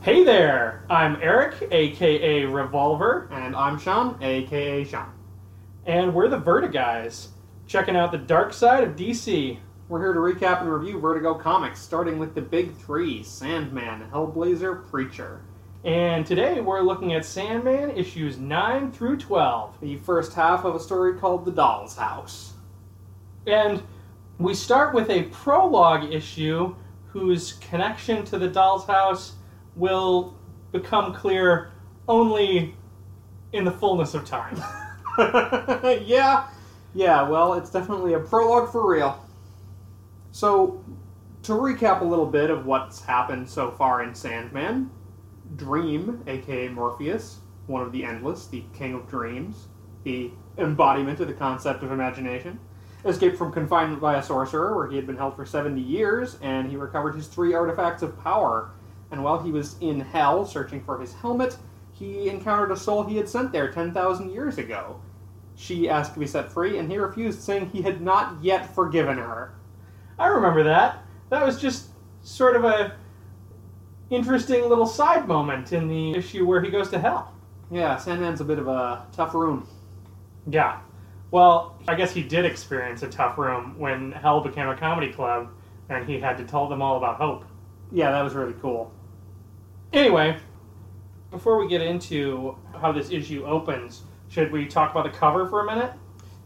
Hey there, I'm Eric, aka Revolver, And I'm Sean, aka Sean. and we're the Vertiguys, checking out the dark side of DC. We're here to recap and review Vertigo comics, starting with the big three Sandman, Hellblazer, Preacher. And today we're looking at Sandman issues 9 through 12. The first half of a story called The Doll's House. And we start with a prologue issue whose connection to the doll's house will become clear only in the fullness of time. yeah, yeah, well, it's definitely a prologue for real. So, to recap a little bit of what's happened so far in Sandman, Dream, aka Morpheus, one of the Endless, the King of Dreams, the embodiment of the concept of imagination, escaped from confinement by a sorcerer where he had been held for 70 years, and he recovered his three artifacts of power. And while he was in hell searching for his helmet, he encountered a soul he had sent there 10,000 years ago. She asked to be set free, and he refused, saying he had not yet forgiven her. I remember that. That was just sort of a interesting little side moment in the issue where he goes to hell. Yeah, Sandman's a bit of a tough room. Yeah. Well, I guess he did experience a tough room when Hell became a comedy club and he had to tell them all about hope. Yeah, that was really cool. Anyway, before we get into how this issue opens, should we talk about the cover for a minute?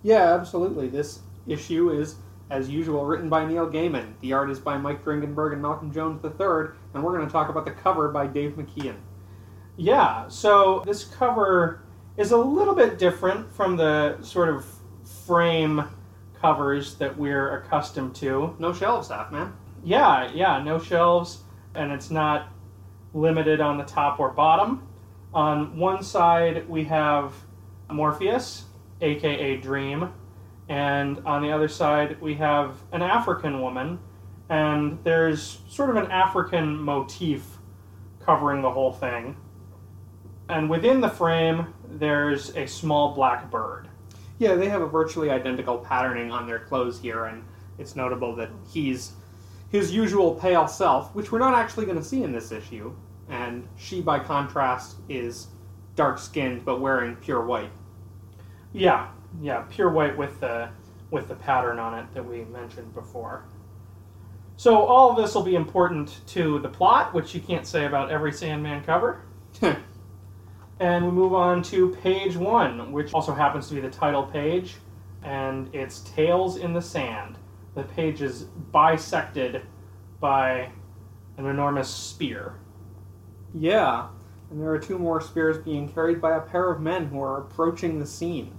Yeah, absolutely. This issue is, as usual, written by Neil Gaiman. The art is by Mike Dringenberg and Malcolm Jones III, and we're going to talk about the cover by Dave McKean. Yeah, so this cover is a little bit different from the sort of frame covers that we're accustomed to. No shelves, half man. Yeah, yeah, no shelves, and it's not limited on the top or bottom. On one side, we have Morpheus, aka Dream, and on the other side, we have an African woman, and there's sort of an African motif covering the whole thing. And within the frame, there's a small black bird. Yeah, they have a virtually identical patterning on their clothes here, and it's notable that he's his usual pale self, which we're not actually going to see in this issue, and she, by contrast, is dark skinned but wearing pure white. Yeah, yeah, pure white with the with the pattern on it that we mentioned before. So all of this will be important to the plot, which you can't say about every Sandman cover. and we move on to page one, which also happens to be the title page, and it's Tales in the Sand. The page is bisected by an enormous spear. Yeah, and there are two more spears being carried by a pair of men who are approaching the scene.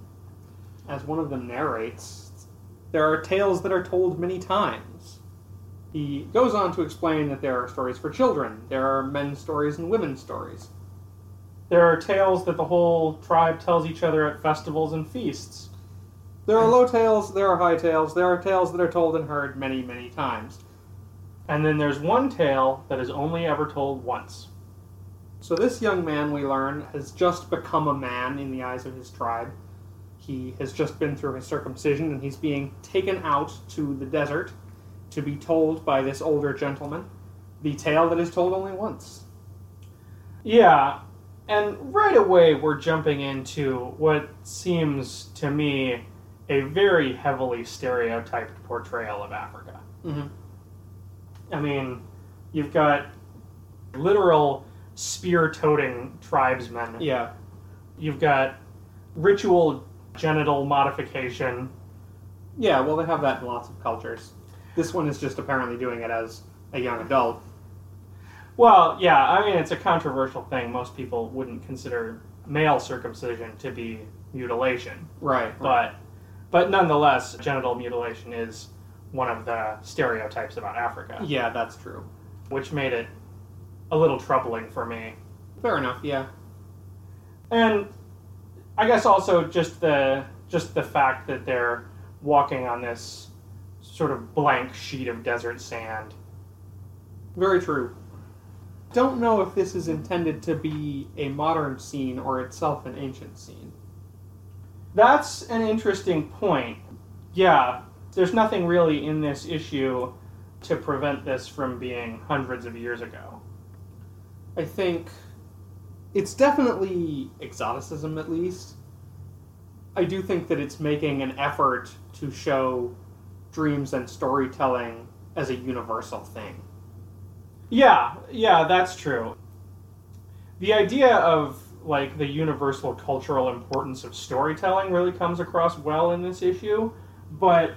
As one of them narrates, there are tales that are told many times. He goes on to explain that there are stories for children, there are men's stories and women's stories. There are tales that the whole tribe tells each other at festivals and feasts. There are low tales, there are high tales, there are tales that are told and heard many, many times. And then there's one tale that is only ever told once. So this young man, we learn, has just become a man in the eyes of his tribe. He has just been through his circumcision and he's being taken out to the desert to be told by this older gentleman the tale that is told only once. Yeah, and right away we're jumping into what seems to me a very heavily stereotyped portrayal of Africa. Mm-hmm. I mean, you've got literal spear toting tribesmen. Yeah. You've got ritual genital modification. Yeah, well, they have that in lots of cultures. This one is just apparently doing it as a young adult. Well, yeah, I mean, it's a controversial thing. Most people wouldn't consider male circumcision to be mutilation. Right. But, but nonetheless, genital mutilation is one of the stereotypes about Africa, Yeah, that's true. which made it a little troubling for me. Fair enough, yeah. And I guess also just the just the fact that they're walking on this sort of blank sheet of desert sand. Very true. Don't know if this is intended to be a modern scene or itself an ancient scene. That's an interesting point. Yeah, there's nothing really in this issue to prevent this from being hundreds of years ago. I think it's definitely exoticism, at least. I do think that it's making an effort to show dreams and storytelling as a universal thing. Yeah, yeah, that's true. The idea of like the universal cultural importance of storytelling really comes across well in this issue, but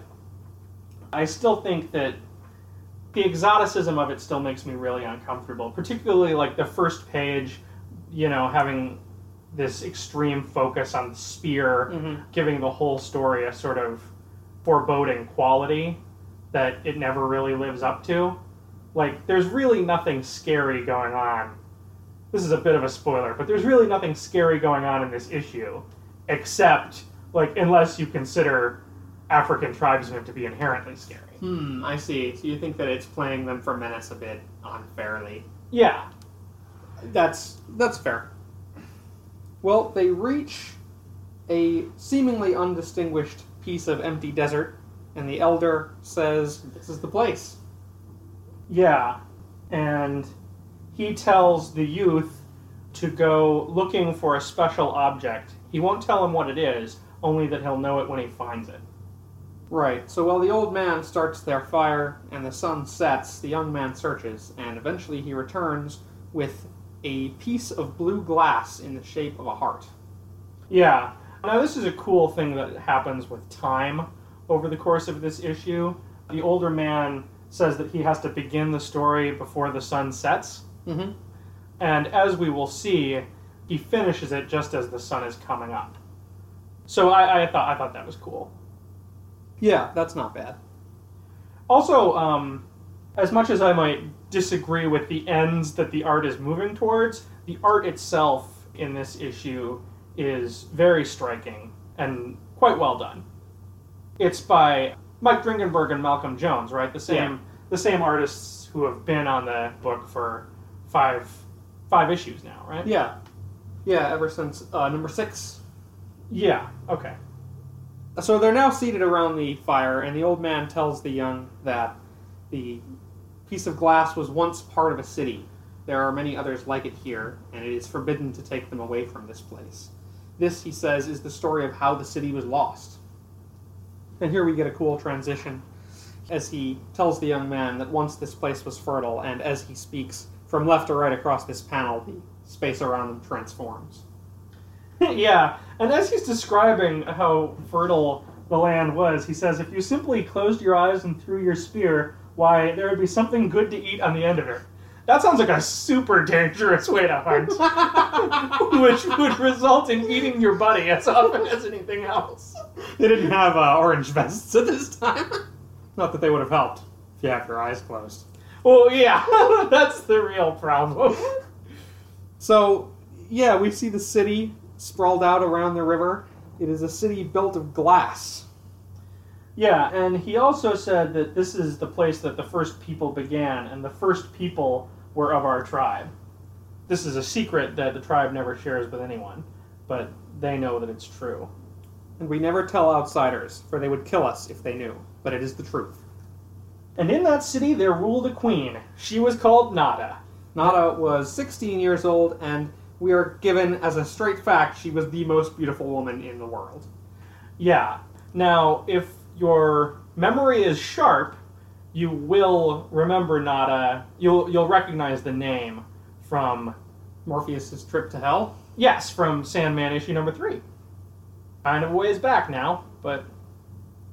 I still think that the exoticism of it still makes me really uncomfortable, particularly like the first page, you know, having this extreme focus on the spear, Mm-hmm. giving the whole story a sort of foreboding quality that it never really lives up to. Like, there's really nothing scary going on. This is a bit of a spoiler, but there's really nothing scary going on in this issue, except, like, unless you consider African tribesmen to be inherently scary. Hmm, I see. So you think that it's playing them for menace a bit unfairly. Yeah, That's that's fair. Well, they reach a seemingly undistinguished piece of empty desert, and the elder says, "This is the place." yeah. And he tells the youth to go looking for a special object. He won't tell him what it is, only that he'll know it when he finds it. Right. So while the old man starts their fire and the sun sets, the young man searches, and eventually he returns with a piece of blue glass in the shape of a heart. Yeah. Now, this is a cool thing that happens with time over the course of this issue. The older man says that he has to begin the story before the sun sets, Mm-hmm. and as we will see, he finishes it just as the sun is coming up. So I, I thought I thought that was cool. Yeah, that's not bad. Also, um, as much as I might disagree with the ends that the art is moving towards, the art itself in this issue is very striking and quite well done. It's by Mike Dringenberg and Malcolm Jones, right? The same Yeah. the same artists who have been on the book for five five issues now, right? Yeah. Yeah, ever since uh, number six. Yeah. Okay. So they're now seated around the fire, and the old man tells the young that the piece of glass was once part of a city. There are many others like it here, and it is forbidden to take them away from this place. This, he says, is the story of how the city was lost. And here we get a cool transition as he tells the young man that once this place was fertile, and as he speaks from left to right across this panel, the space around them transforms. yeah, and as he's describing how fertile the land was, he says, if you simply closed your eyes and threw your spear, why, there would be something good to eat on the end of it. That sounds like a super dangerous way to hunt, which would result in eating your buddy as often as anything else. They didn't have uh, orange vests at this time. Not that they would have helped if you have your eyes closed. Well, yeah, that's the real problem. So, yeah, we see the city sprawled out around the river. It is a city built of glass. Yeah, and he also said that this is the place that the first people began, and the first people were of our tribe. This is a secret that the tribe never shares with anyone, but they know that it's true. And we never tell outsiders, for they would kill us if they knew. But it is the truth. And in that city there ruled a queen. She was called Nada. Nada was 16 years old, and we are given as a straight fact she was the most beautiful woman in the world. Yeah. Now, if your memory is sharp, you will remember Nada. You'll you'll recognize the name from Morpheus's trip to hell. yes, from Sandman issue number three. Kind of a ways back now, but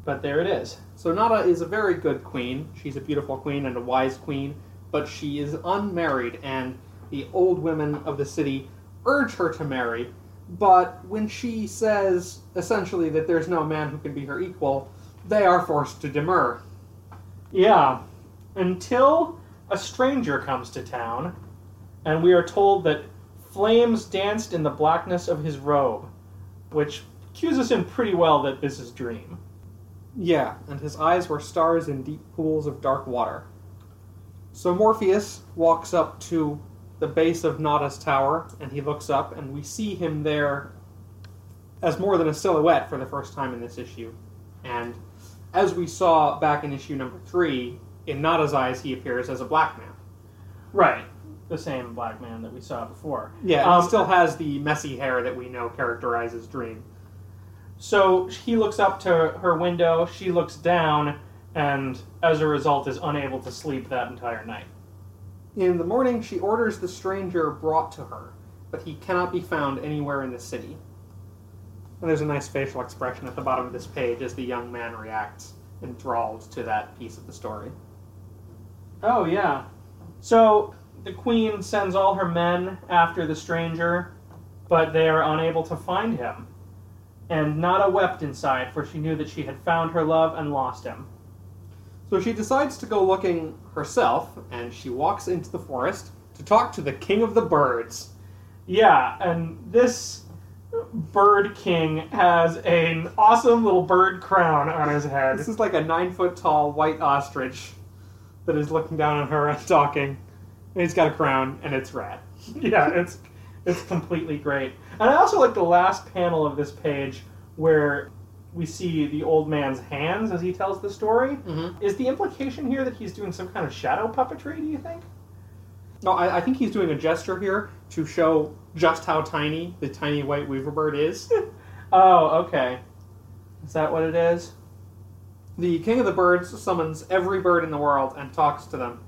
but there it is. So Nada is a very good queen. She's a beautiful queen and a wise queen, but she is unmarried, and the old women of the city urge her to marry. But when she says essentially that there's no man who can be her equal, they are forced to demur. Yeah, until a stranger comes to town, and we are told that flames danced in the blackness of his robe, which cues us in pretty well that this is Dream. Yeah, and his eyes were stars in deep pools of dark water. So Morpheus walks up to the base of Nada's tower, and he looks up, and we see him there as more than a silhouette for the first time in this issue. And as we saw back in issue number three, in Nada's eyes, he appears as a black man. Right. the same black man that we saw before. Yeah, Um, he still has the messy hair that we know characterizes Dream. So he looks up to her window, she looks down, and as a result is unable to sleep that entire night. In the morning, she orders the stranger brought to her, but he cannot be found anywhere in the city. And there's a nice facial expression at the bottom of this page as the young man reacts, enthralled to that piece of the story. Oh, yeah. So the queen sends all her men after the stranger, but they are unable to find him. And Nada wept inside, for she knew that she had found her love and lost him. So she decides to go looking herself, and she walks into the forest to talk to the king of the birds. Yeah, and this bird king has an awesome little bird crown on his head. This is like a nine foot tall white ostrich that is looking down on her and talking. And he's got a crown, and it's rad. yeah, it's it's completely great. And I also like the last panel of this page where we see the old man's hands as he tells the story. Mm-hmm. Is the implication here that he's doing some kind of shadow puppetry? Do you think? No, I, I think he's doing a gesture here to show just how tiny the tiny white weaver bird is. Oh, okay. Is that what it is? the king of the birds summons every bird in the world and talks to them,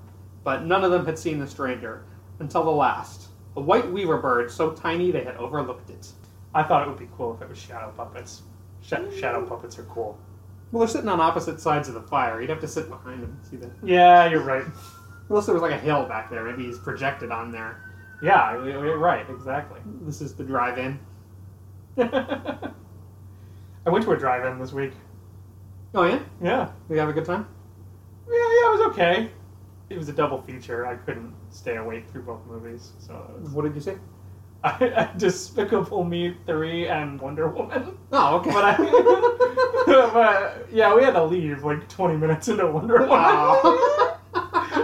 but none of them had seen the stranger until the last. A white weaver bird so tiny they had overlooked it. I thought it would be cool if it was shadow puppets. Sh- shadow puppets are cool. Well, they're sitting on opposite sides of the fire. You'd have to sit behind them see that? Yeah, you're right. Unless there was like a hill back there. Maybe he's projected on there. Yeah, you're right. Exactly. This is the drive-in. I went to a drive-in this week. Oh yeah, Yeah. we have a good time. Yeah, yeah, it was okay. It was a double feature. I couldn't stay awake through both movies, so was, What did you say? I, I Despicable Me three and Wonder Woman. Oh, okay. But I, but yeah, we had to leave like twenty minutes into Wonder Woman.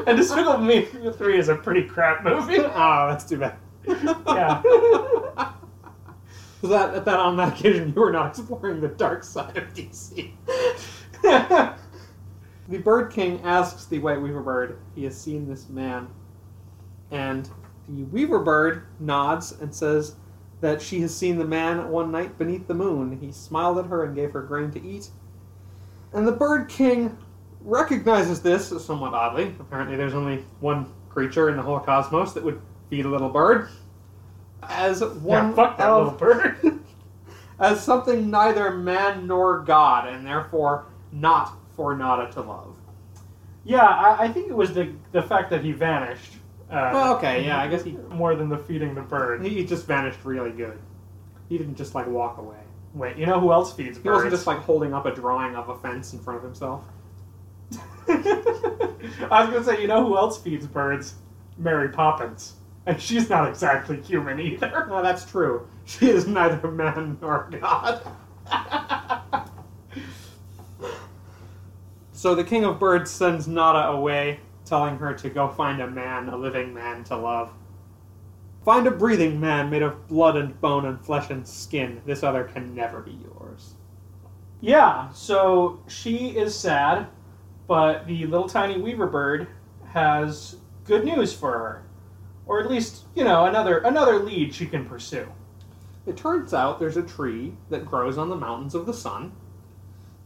And Despicable Me three is a pretty crap movie. oh, that's too bad. Yeah. So that, that on that occasion you were not exploring the dark side of DC. The Bird King asks the White Weaver Bird he has seen this man, and the Weaver Bird nods and says that she has seen the man one night beneath the moon. He smiled at her and gave her grain to eat. And the Bird King recognizes this somewhat oddly. Apparently, there's only one creature in the whole cosmos that would feed a little bird. As one yeah, fuck that of- little bird. as something neither man nor God, and therefore not for Nada to love. yeah, I, I think it was the the fact that he vanished. Uh, Well, okay, yeah, I guess he more than the feeding the bird. he just vanished really good. He didn't just like walk away. Wait, you know who else feeds birds? He wasn't just like holding up a drawing of a fence in front of himself. I was gonna say, you know who else feeds birds? Mary Poppins, and she's not exactly human either. No, that's true. She is neither man nor God. So the king of birds sends Nada away, telling her to go find a man, a living man to love. Find a breathing man made of blood and bone and flesh and skin. This other can never be yours. yeah, so she is sad, but the little tiny weaver bird has good news for her, or at least you know another another lead she can pursue. It turns out there's a tree that grows on the mountains of the sun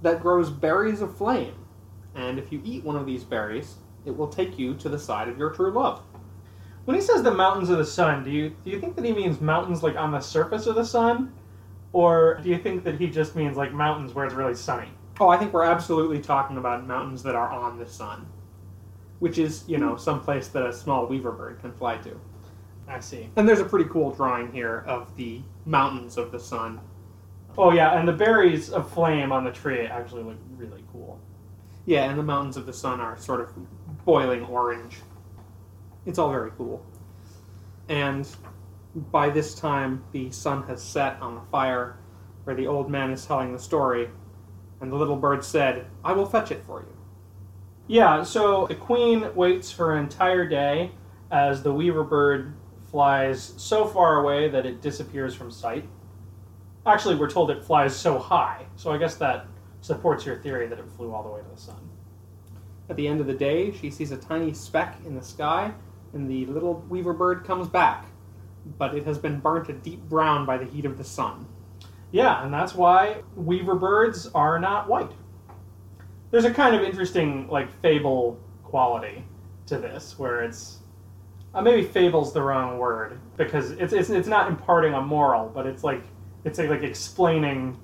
that grows berries of flame. And if you eat one of these berries, it will take you to the side of your true love. When he says the mountains of the sun, do you do you think that he means mountains like on the surface of the sun, or do you think that he just means like mountains where it's really sunny? Oh, I think we're absolutely talking about mountains that are on the sun, which is, you know, some place that a small weaver bird can fly to. I see. And there's a pretty cool drawing here of the mountains of the sun. Oh yeah, and the berries of flame on the tree actually look really cool. Yeah, and the mountains of the sun are sort of boiling orange. It's all very cool. And by this time, the sun has set on the fire where the old man is telling the story, and the little bird said, I will fetch it for you. Yeah, so the queen waits for an entire day as the weaver bird flies so far away that it disappears from sight. Actually, we're told it flies so high, so I guess that supports your theory that it flew all the way to the sun. At the end of the day, she sees a tiny speck in the sky, and the little weaver bird comes back, but it has been burnt a deep brown by the heat of the sun. Yeah, and that's why weaver birds are not white. There's a kind of interesting, like, fable quality to this, where it's. Uh, maybe fable's the wrong word, because it's, it's, it's not imparting a moral, but it's like, it's like explaining,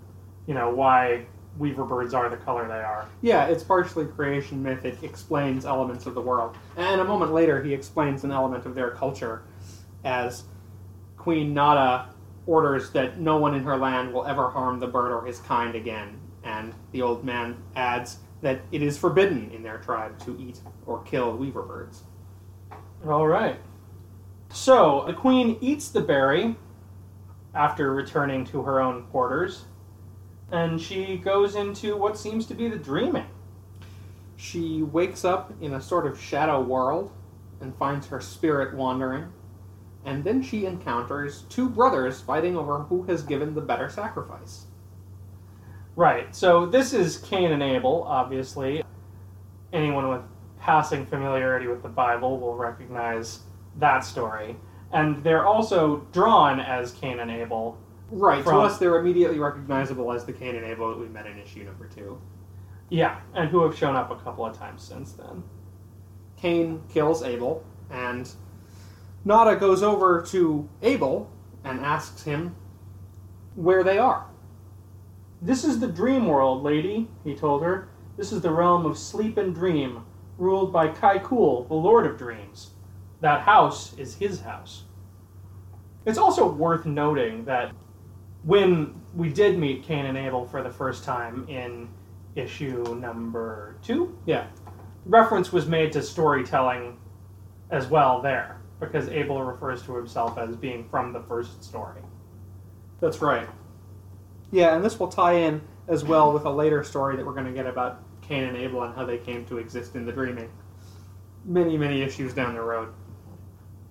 you know, why weaver birds are the color they are. Yeah, it's partially creation myth. It explains elements of the world. And a moment later, he explains an element of their culture as Queen Nada orders that no one in her land will ever harm the bird or his kind again. And the old man adds that it is forbidden in their tribe to eat or kill weaver birds. All right. So the queen eats the berry after returning to her own quarters, and she goes into what seems to be the dreaming. She wakes up in a sort of shadow world and finds her spirit wandering, and then she encounters two brothers fighting over who has given the better sacrifice. Right. So this is Cain and Abel, obviously. Anyone with passing familiarity with the Bible will recognize that story. And they're also drawn as Cain and Abel. Right, From- to us they're immediately recognizable as the Cain and Abel that we met in issue number two. Yeah, and who have shown up a couple of times since then. Cain kills Abel, and Nada goes over to Abel and asks him where they are. This is the dream world, lady, he told her. This is the realm of sleep and dream, ruled by Kai'ckul, the Lord of Dreams. That house is his house. It's also worth noting that when we did meet Cain and Abel for the first time in issue number two, Yeah. reference was made to storytelling as well there, because Abel refers to himself as being from the first story. That's right. Yeah, and this will tie in as well with a later story that we're going to get about Cain and Abel and how they came to exist in the dreaming. Many, many issues down the road.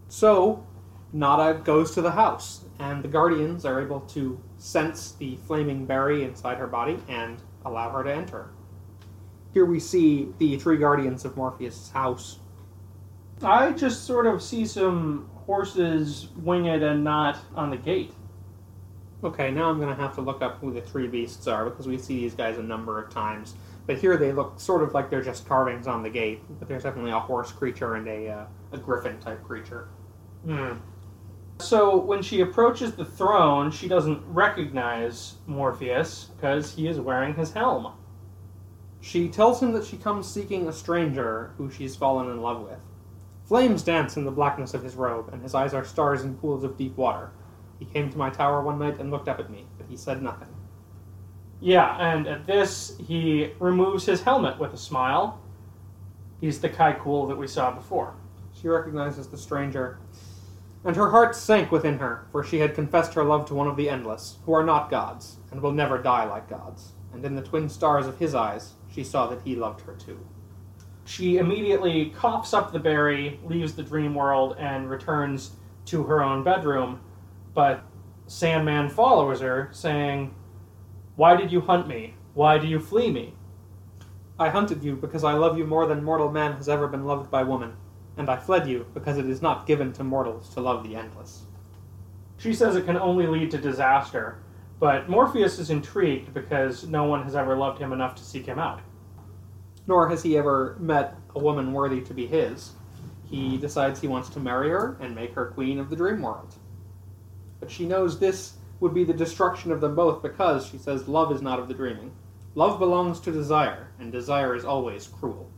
So, Nada goes to the house, and the Guardians are able to sense the flaming berry inside her body and allow her to enter. Here we see the three Guardians of Morpheus' house. I just sort of see some horses winged and not on the gate. Okay, now I'm going to have to look up who the three beasts are because we see these guys a number of times. But here they look sort of like they're just carvings on the gate. But there's definitely a horse creature and a, uh, a griffin type creature. Hmm. So when she approaches the throne, she doesn't recognize Morpheus because he is wearing his helm. She tells him that she comes seeking a stranger who she's fallen in love with. Flames dance in the blackness of his robe, and his eyes are stars in pools of deep water. He came to my tower one night and looked up at me, but he said nothing. Yeah, and at this, he removes his helmet with a smile. He's the Kai Kai'ckul that we saw before. She recognizes the stranger, and her heart sank within her, for she had confessed her love to one of the Endless, who are not gods, and will never die like gods. And in the twin stars of his eyes, she saw that he loved her too. She immediately coughs up the berry, leaves the dream world, and returns to her own bedroom. But Sandman follows her, saying, Why did you hunt me? Why do you flee me? I hunted you because I love you more than mortal man has ever been loved by woman, and I fled you because it is not given to mortals to love the endless. She says it can only lead to disaster, but Morpheus is intrigued because no one has ever loved him enough to seek him out. Nor has he ever met a woman worthy to be his. He decides he wants to marry her and make her queen of the dream world. But she knows this would be the destruction of them both because, she says, love is not of the dreaming. Love belongs to desire, and desire is always cruel.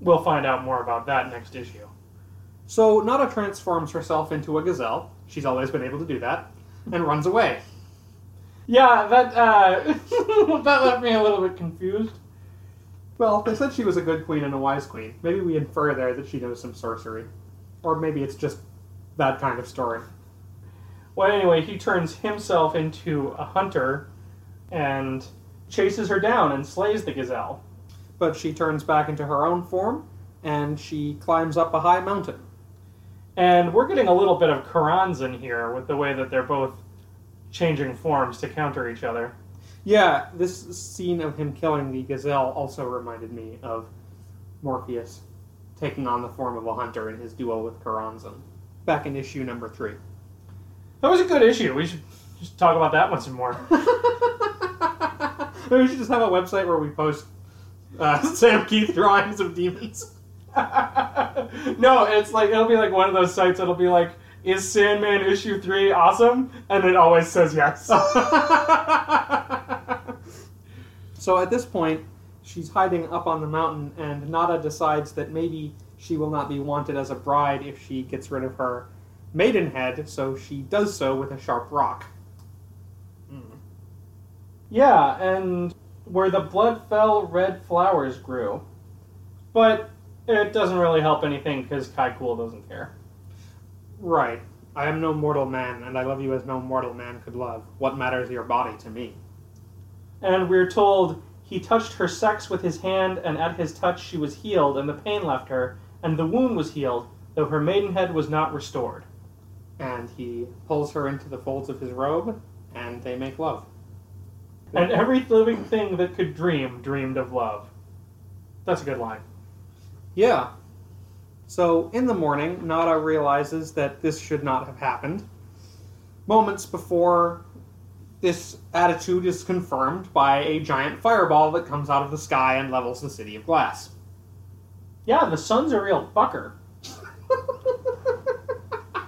We'll find out more about that next issue. So Nada transforms herself into a gazelle. She's always been able to do that, and runs away. Yeah, that uh, that left me a little bit confused. Well, they said she was a good queen and a wise queen. Maybe we infer there that she knows some sorcery. Or maybe it's just that kind of story. Well, anyway, he turns himself into a hunter and chases her down and slays the gazelle. But she turns back into her own form, and she climbs up a high mountain. And we're getting a little bit of Choronzon here with the way that they're both changing forms to counter each other. Yeah, this scene of him killing the gazelle also reminded me of Morpheus. taking on the form of a hunter in his duel with Choronzon. Back in issue number three. That was a good issue. We should just talk about that one some more. Maybe we should just have a website where we post uh, Sam Kieth drawings of demons. no, it's like it'll be like one of those sites that'll be like, "Is Sandman issue three awesome?" And it always says yes. so at this point, she's hiding up on the mountain, and Nada decides that maybe she will not be wanted as a bride if she gets rid of her maidenhead, so she does so with a sharp rock. yeah, and where the blood fell, red flowers grew. But it doesn't really help anything because Kai'ckul doesn't care. Right. I am no mortal man, and I love you as no mortal man could love. What matters your body to me? And we're told he touched her sex with his hand, and at his touch she was healed, and the pain left her, and the wound was healed, though her maidenhead was not restored. And he pulls her into the folds of his robe, and they make love. And every living thing that could dream dreamed of love. That's a good line. Yeah. So in the morning, Nada realizes that this should not have happened. Moments before this attitude is confirmed by a giant fireball that comes out of the sky and levels the city of glass. Yeah, the sun's a real fucker.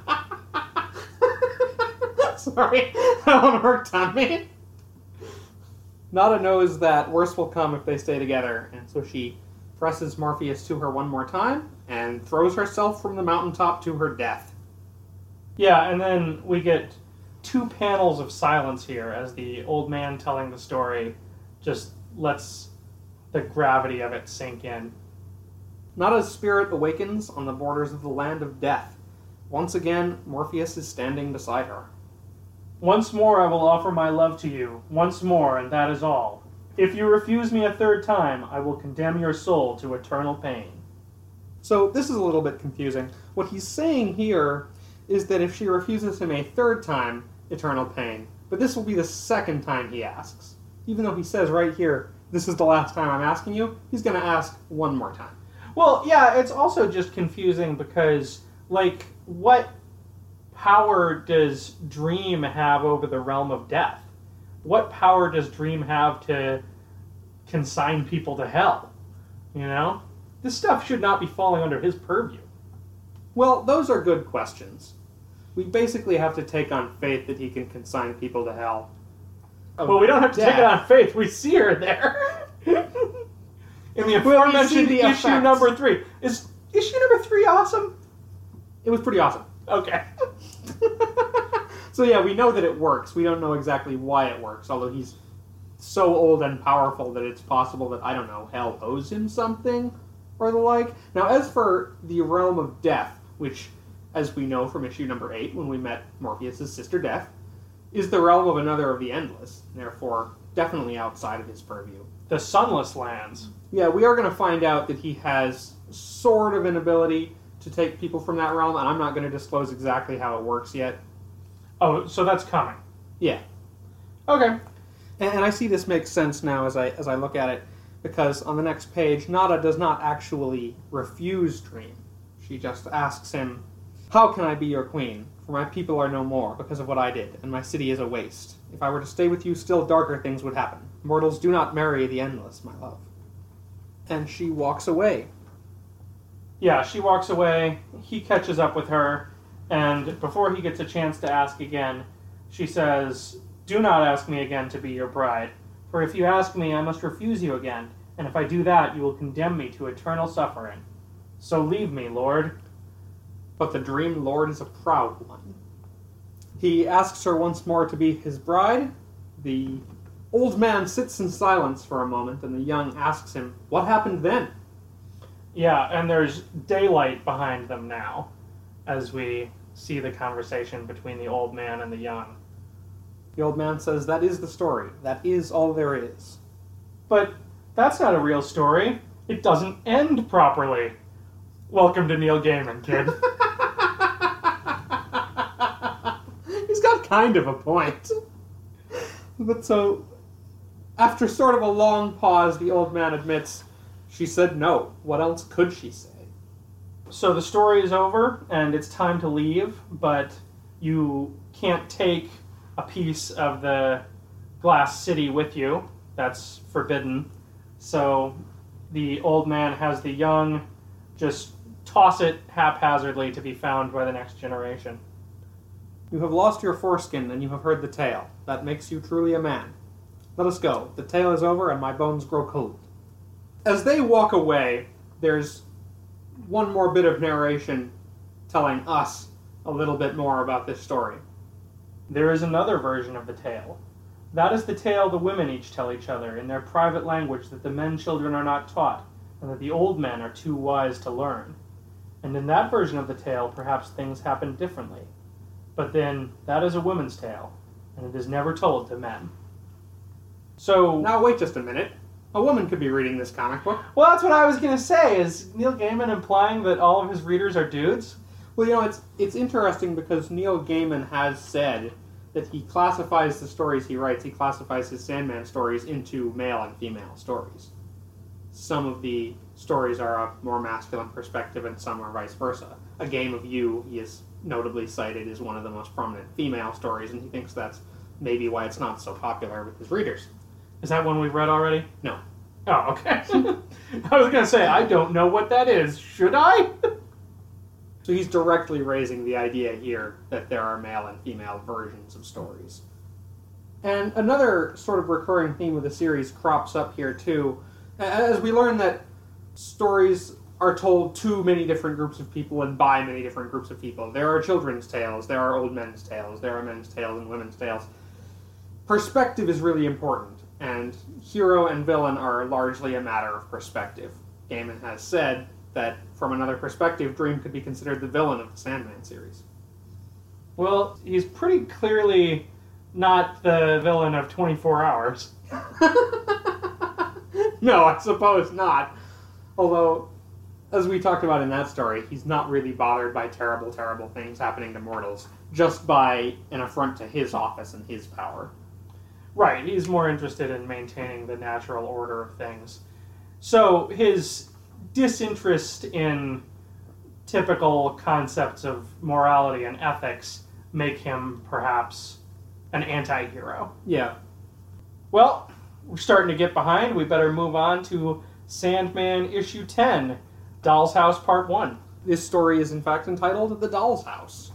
Sorry, that one worked on me. Nada knows that worse will come if they stay together, and so she presses Morpheus to her one more time and throws herself from the mountaintop to her death. Yeah, and then we get two panels of silence here as the old man telling the story just lets the gravity of it sink in. Nada's spirit awakens on the borders of the land of death. Once again, Morpheus is standing beside her. Once more I will offer my love to you, once more, and that is all. If you refuse me a third time, I will condemn your soul to eternal pain. So, this is a little bit confusing. What he's saying here is that if she refuses him a third time, eternal pain. But this will be the second time he asks. Even though he says right here, this is the last time I'm asking you, he's going to ask one more time. Well, yeah, it's also just confusing because, like, what power does Dream have over the realm of death? What power does Dream have to consign people to hell? You know? This stuff should not be falling under his purview. Well, those are good questions. We basically have to take on faith that he can consign people to hell. Well, we don't have to take it on faith. We see her there. In the aforementioned the issue number three. Is issue number three awesome? It was pretty awesome. Okay. so yeah, we know that it works. We don't know exactly why it works, although he's so old and powerful that it's possible that I don't know, hell owes him something or the like. Now, as for the realm of death, which, as we know from issue number eight, when we met Morpheus' sister Death, is the realm of another of the endless, therefore definitely outside of his purview. The Sunless Lands. Yeah, we are going to find out that he has sort of an ability to take people from that realm, and I'm not going to disclose exactly how it works yet. Oh, so that's coming. Yeah, Okay. and, and I see this makes sense now as I as I look at it, because on the next page, Nada does not actually refuse Dream. She just asks him, "How can I be your queen? For my people are no more because of what I did, and my city is a waste. If I were to stay with you, still darker things would happen. Mortals do not marry the endless, my love." And she walks away. Yeah, she walks away. He catches up with her, and before he gets a chance to ask again, she says, Do not ask me again to be your bride. For if you ask me, I must refuse you again, and if I do that, you will condemn me to eternal suffering. So leave me, Lord. But the Dream Lord is a proud one. He asks her once more to be his bride. The old man sits in silence for a moment, and the young asks him, What happened then? Yeah, and there's daylight behind them now as we see the conversation between the old man and the young. The old man says, That is the story. That is all there is. But that's not a real story. It doesn't end properly. Welcome to Neil Gaiman, kid. He's got kind of a point. But so, after sort of a long pause, the old man admits, She said no. What else could she say? So the story is over and it's time to leave, but you can't take a piece of the glass city with you. That's forbidden. So the old man has the young just toss it haphazardly to be found by the next generation. You have lost your foreskin and you have heard the tale. That makes you truly a man. Let us go. The tale is over and my bones grow cold. As they walk away, there's one more bit of narration telling us a little bit more about this story. There is another version of the tale. That is the tale the women each tell each other in their private language that the men children are not taught, and that the old men are too wise to learn. And in that version of the tale, perhaps things happen differently. But then, that is a woman's tale, and it is never told to men. So, Now, wait just a minute. A woman could be reading this comic book. well, that's what I was gonna say. Is Neil Gaiman implying that all of his readers are dudes? Well, you know, it's it's interesting because Neil Gaiman has said that he classifies the stories he writes, he classifies his Sandman stories into male and female stories. Some of the stories are a more masculine perspective, and some are vice versa. A Game of You, he is notably cited as one of the most prominent female stories, and he thinks that's maybe why it's not so popular with his readers. Is that one we've read already? No. Oh, okay. I was gonna say I don't know what that is. Should I? So he's directly raising the idea here that there are male and female versions of stories. And another sort of recurring theme of the series crops up here too, as we learn that stories are told to many different groups of people and by many different groups of people. There are children's tales, there are old men's tales, there are men's tales and women's tales. Perspective is really important, and hero and villain are largely a matter of perspective. Gaiman has said that from another perspective, Dream could be considered the villain of the Sandman series. Well, he's pretty clearly not the villain of 24 Hours. no, I suppose not. Although, as we talked about in that story, he's not really bothered by terrible, terrible things happening to mortals, just by an affront to his office and his power. Right, he's more interested in maintaining the natural order of things. So his disinterest in typical concepts of morality and ethics make him perhaps an anti hero. Yeah. Well, we're starting to get behind. We better move on to Sandman issue 10, Doll's House Part 1. This story is in fact entitled The Doll's House.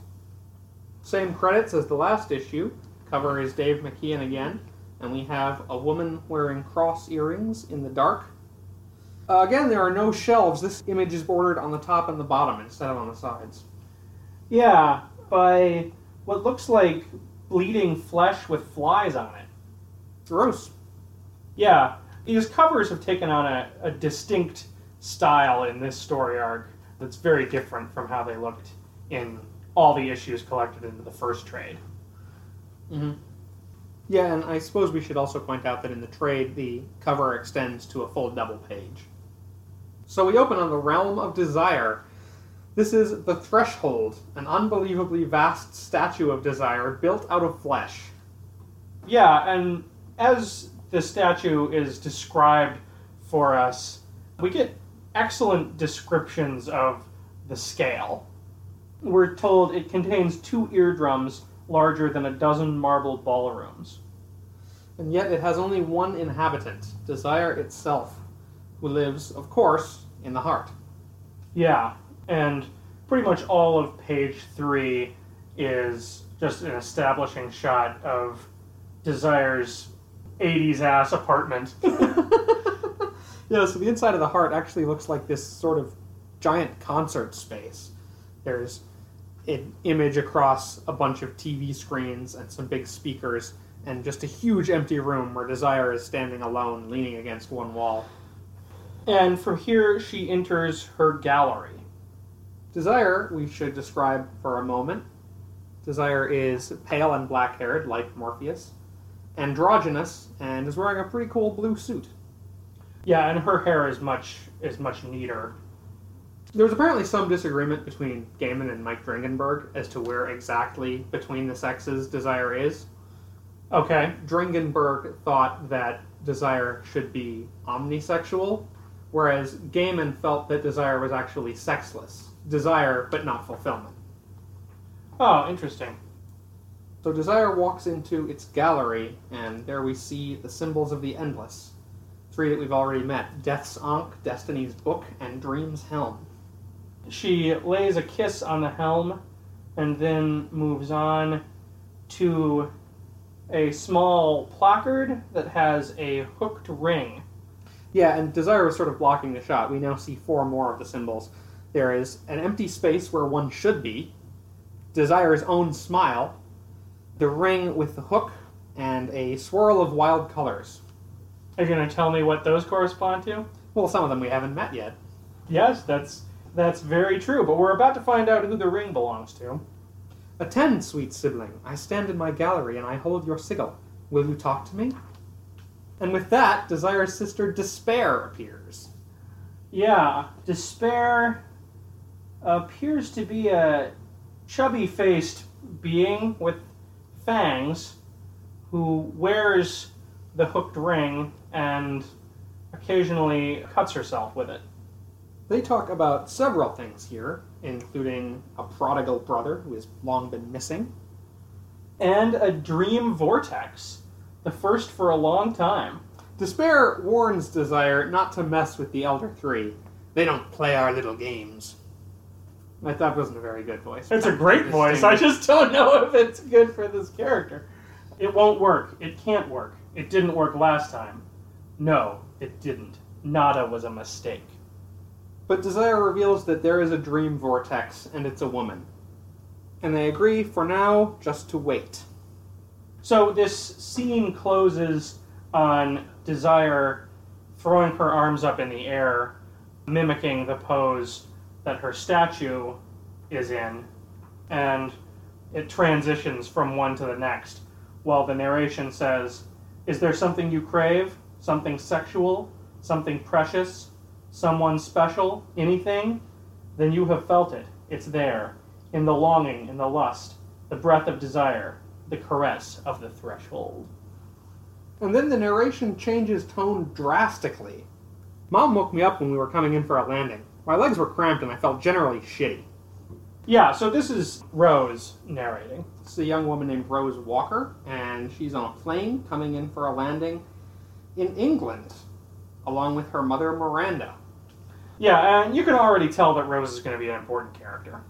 Same credits as the last issue. Cover is Dave McKean again, and we have a woman wearing cross earrings in the dark. Uh, again, there are no shelves. This image is bordered on the top and the bottom instead of on the sides. Yeah, by what looks like bleeding flesh with flies on it. Gross. Yeah, these covers have taken on a, a distinct style in this story arc that's very different from how they looked in all the issues collected into the first trade. Mm-hmm. Yeah, and I suppose we should also point out that in the trade, the cover extends to a full double page. So we open on the realm of desire. This is the Threshold, an unbelievably vast statue of desire built out of flesh. Yeah, and as the statue is described for us, we get excellent descriptions of the scale. We're told it contains two eardrums larger than a dozen marble ballrooms. And yet it has only one inhabitant, desire itself, who lives, of course, in the heart. Yeah, and pretty much all of page three is just an establishing shot of Desire's 80s ass apartment. yeah, so the inside of the heart actually looks like this sort of giant concert space. There's an image across a bunch of TV screens and some big speakers, and just a huge empty room where Desire is standing alone, leaning against one wall. and from here, she enters her gallery. Desire, we should describe for a moment. Desire is pale and black haired, like Morpheus, androgynous, and is wearing a pretty cool blue suit. Yeah, and her hair is much is much neater. There was apparently some disagreement between Gaiman and Mike Dringenberg as to where exactly between the sexes Desire is. Okay. Dringenberg thought that Desire should be omnisexual, whereas Gaiman felt that Desire was actually sexless. desire but not fulfillment. Oh, interesting. So Desire walks into its gallery, and there we see the symbols of the Endless. Three that we've already met Death's Ankh, Destiny's Book, and Dream's Helm. She lays a kiss on the helm and then moves on to a small placard that has a hooked ring. Yeah, and Desire was sort of blocking the shot. We now see four more of the symbols. There is an empty space where one should be, Desire's own smile, the ring with the hook, and a swirl of wild colors. Are you going to tell me what those correspond to? Well, some of them we haven't met yet. Yes, that's that's very true, but we're about to find out who the ring belongs to. Attend, sweet sibling. I stand in my gallery and I hold your sigil. Will you talk to me? And with that, Desire's sister Despair appears. Yeah, Despair appears to be a chubby faced being with fangs who wears the hooked ring and occasionally cuts herself with it. They talk about several things here, including a prodigal brother who has long been missing, And a dream vortex, the first for a long time. Despair warns Desire not to mess with the Elder Three. They don't play our little games. I thought wasn't a very good voice. It's a great voice. I just don't know if it's good for this character. It won't work. It can't work. It didn't work last time. No, it didn't. Nada was a mistake. But Desire reveals that there is a dream vortex and it's a woman. And they agree for now just to wait. So this scene closes on Desire throwing her arms up in the air, mimicking the pose that her statue is in, and it transitions from one to the next while the narration says, Is there something you crave? Something sexual? Something precious? Someone special? Anything? Then you have felt it. It's there. In the longing, in the lust, the breath of desire, the caress of the threshold. And then the narration changes tone drastically. Mom woke me up when we were coming in for a landing. My legs were cramped and I felt generally shitty. Yeah, so this is Rose narrating. It's a young woman named Rose Walker, and she's on a plane coming in for a landing in England, along with her mother Miranda. Yeah, and you can already tell that Rose is going to be an important character.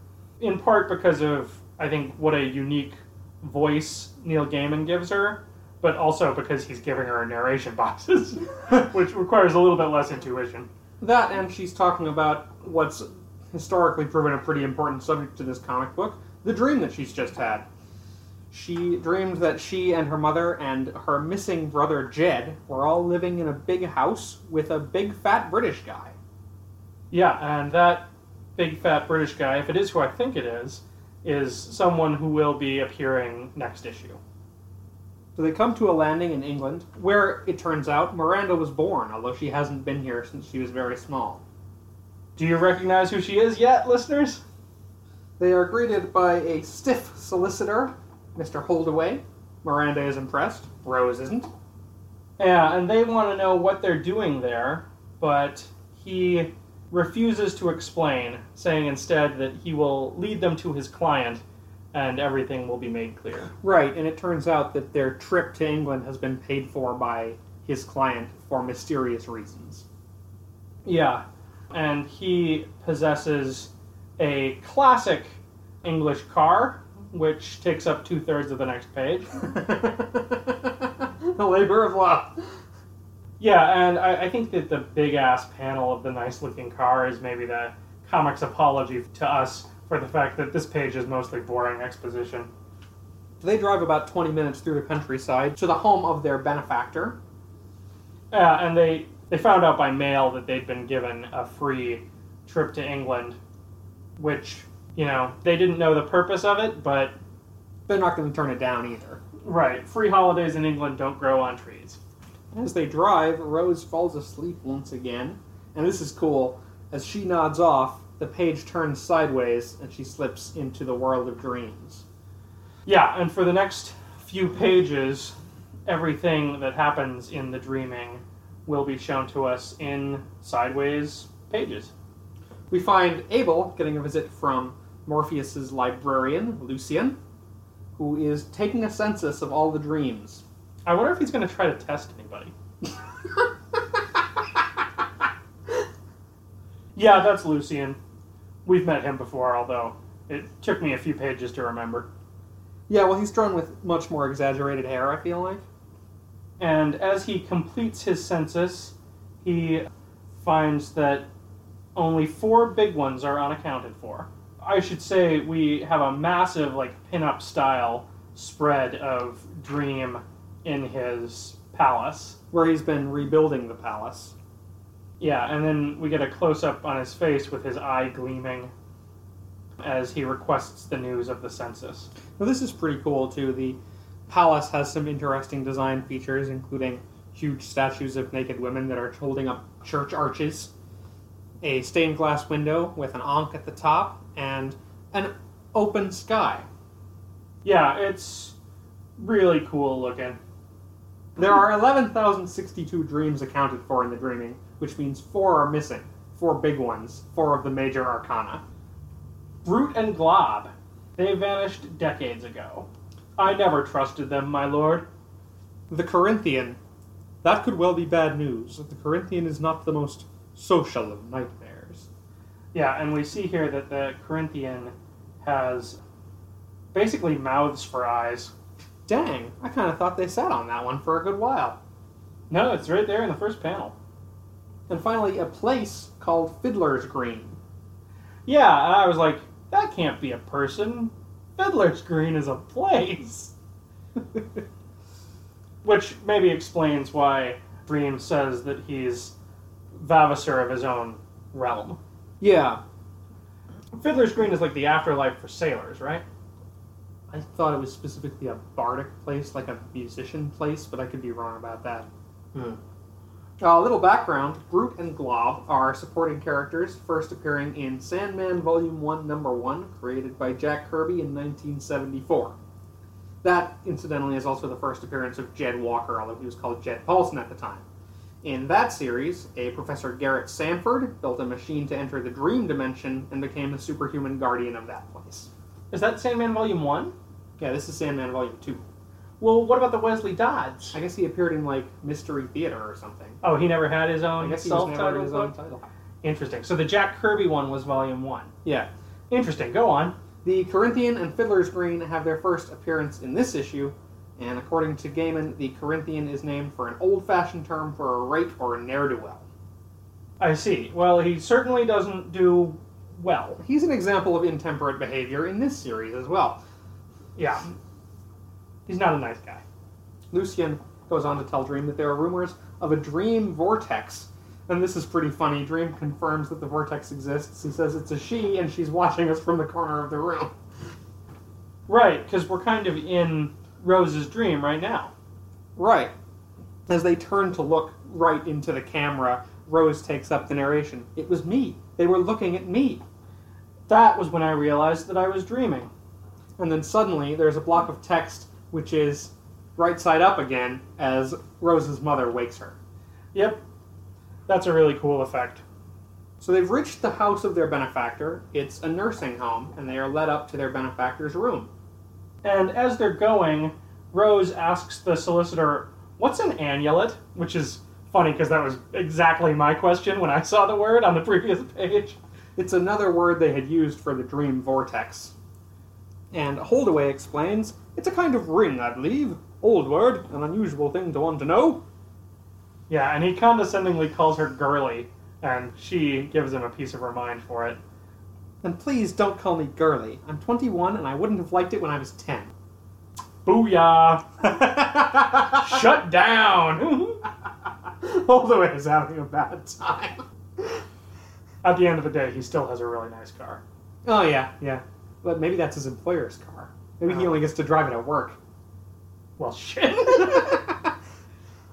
In part because of, I think, what a unique voice Neil Gaiman gives her, but also because he's giving her narration boxes, which requires a little bit less intuition. That, and she's talking about what's historically proven a pretty important subject to this comic book the dream that she's just had. She dreamed that she and her mother and her missing brother Jed were all living in a big house with a big fat British guy. Yeah, and that big fat British guy, if it is who I think it is, is someone who will be appearing next issue. So they come to a landing in England, where it turns out Miranda was born, although she hasn't been here since she was very small. Do you recognize who she is yet, listeners? They are greeted by a stiff solicitor, Mr. Holdaway. Miranda is impressed. Rose isn't. Yeah, and they want to know what they're doing there, but he refuses to explain, saying instead that he will lead them to his client and everything will be made clear. Right, and it turns out that their trip to England has been paid for by his client for mysterious reasons. Yeah, and he possesses a classic English car, which takes up two thirds of the next page. the labor of love. Yeah, and I, I think that the big ass panel of the nice looking car is maybe the comics apology to us for the fact that this page is mostly boring exposition. They drive about 20 minutes through the countryside to the home of their benefactor. Yeah, and they they found out by mail that they'd been given a free trip to England, which you know they didn't know the purpose of it, but They're not going to turn it down either. right, free holidays in England don't grow on trees. As they drive, Rose falls asleep once again. And this is cool. As she nods off, the page turns sideways and she slips into the world of dreams. Yeah, and for the next few pages, everything that happens in the dreaming will be shown to us in sideways pages. We find Abel getting a visit from Morpheus's librarian, Lucien, who is taking a census of all the dreams. I wonder if he's going to try to test anybody. yeah, that's Lucien. We've met him before, although it took me a few pages to remember. Yeah, well, he's drawn with much more exaggerated hair, I feel like. And as he completes his census, he finds that only four big ones are unaccounted for. I should say we have a massive, like, pin-up style spread of Dream in his palace. Where he's been rebuilding the palace. Yeah, and then we get a close up on his face with his eye gleaming as he requests the news of the census. Now, this is pretty cool, too. The palace has some interesting design features, including huge statues of naked women that are holding up church arches, a stained glass window with an ankh at the top, and an open sky. Yeah, it's really cool looking. There are 11,062 dreams accounted for in the dreaming, which means four are missing. Four big ones, four of the major arcana. Brute and Glob. They vanished decades ago. I never trusted them, my lord. The Corinthian. That could well be bad news. The Corinthian is not the most social of nightmares. Yeah, and we see here that the Corinthian has basically mouths for eyes. Dang, I kind of thought they sat on that one for a good while. No, it's right there in the first panel. And finally, a place called Fiddler's Green. Yeah, and I was like, that can't be a person. Fiddler's Green is a place. Which maybe explains why Dream says that he's Vavasor of his own realm. Yeah, Fiddler's Green is like the afterlife for sailors, right? I thought it was specifically a bardic place, like a musician place, but I could be wrong about that. Hmm. A little background Brute and Glob are supporting characters, first appearing in Sandman Volume 1, Number 1, created by Jack Kirby in 1974. That, incidentally, is also the first appearance of Jed Walker, although he was called Jed Paulson at the time. In that series, a Professor Garrett Sanford built a machine to enter the dream dimension and became the superhuman guardian of that place. Is that Sandman Volume 1? Yeah, this is Sandman Volume 2. Well, what about the Wesley Dodds? I guess he appeared in, like, Mystery Theater or something. Oh, he never had his I own guess he was never in his own book? title. Interesting. So the Jack Kirby one was Volume 1. Yeah. Interesting. Go on. The Corinthian and Fiddler's Green have their first appearance in this issue, and according to Gaiman, the Corinthian is named for an old fashioned term for a rake or a ne'er do well. I see. Well, he certainly doesn't do well. He's an example of intemperate behavior in this series as well. Yeah. He's not a nice guy. Lucien goes on to tell Dream that there are rumors of a dream vortex. And this is pretty funny. Dream confirms that the vortex exists. He says it's a she, and she's watching us from the corner of the room. Right, because we're kind of in Rose's dream right now. Right. As they turn to look right into the camera, Rose takes up the narration. It was me. They were looking at me. That was when I realized that I was dreaming. And then suddenly there's a block of text which is right side up again as Rose's mother wakes her. Yep. That's a really cool effect. So they've reached the house of their benefactor. It's a nursing home, and they are led up to their benefactor's room. And as they're going, Rose asks the solicitor, What's an annulet? Which is funny because that was exactly my question when I saw the word on the previous page. It's another word they had used for the dream vortex. And Holdaway explains, it's a kind of ring, I believe. Old word, an unusual thing to want to know. Yeah, and he condescendingly calls her girly, and she gives him a piece of her mind for it. And please don't call me girly. I'm 21 and I wouldn't have liked it when I was 10. Booyah! Shut down! Holdaway is having a bad time. At the end of the day, he still has a really nice car. Oh, yeah, yeah. But maybe that's his employer's car. Maybe he Oh. only gets to drive it at work. Well, shit.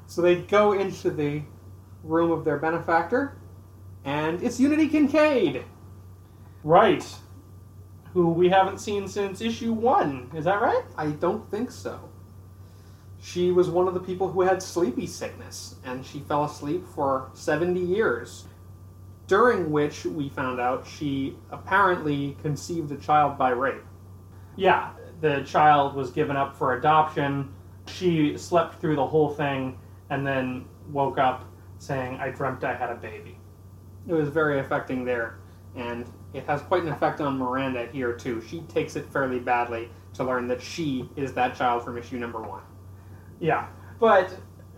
so they go into the room of their benefactor, and it's Unity Kincaid. right. Who we haven't seen since issue one. Is that right? I don't think so. She was one of the people who had sleepy sickness, and she fell asleep for 70 years. During which we found out she apparently conceived a child by rape. Yeah, the child was given up for adoption. She slept through the whole thing and then woke up saying, I dreamt I had a baby. It was very affecting there, and it has quite an effect on Miranda here, too. She takes it fairly badly to learn that she is that child from issue number one. Yeah, but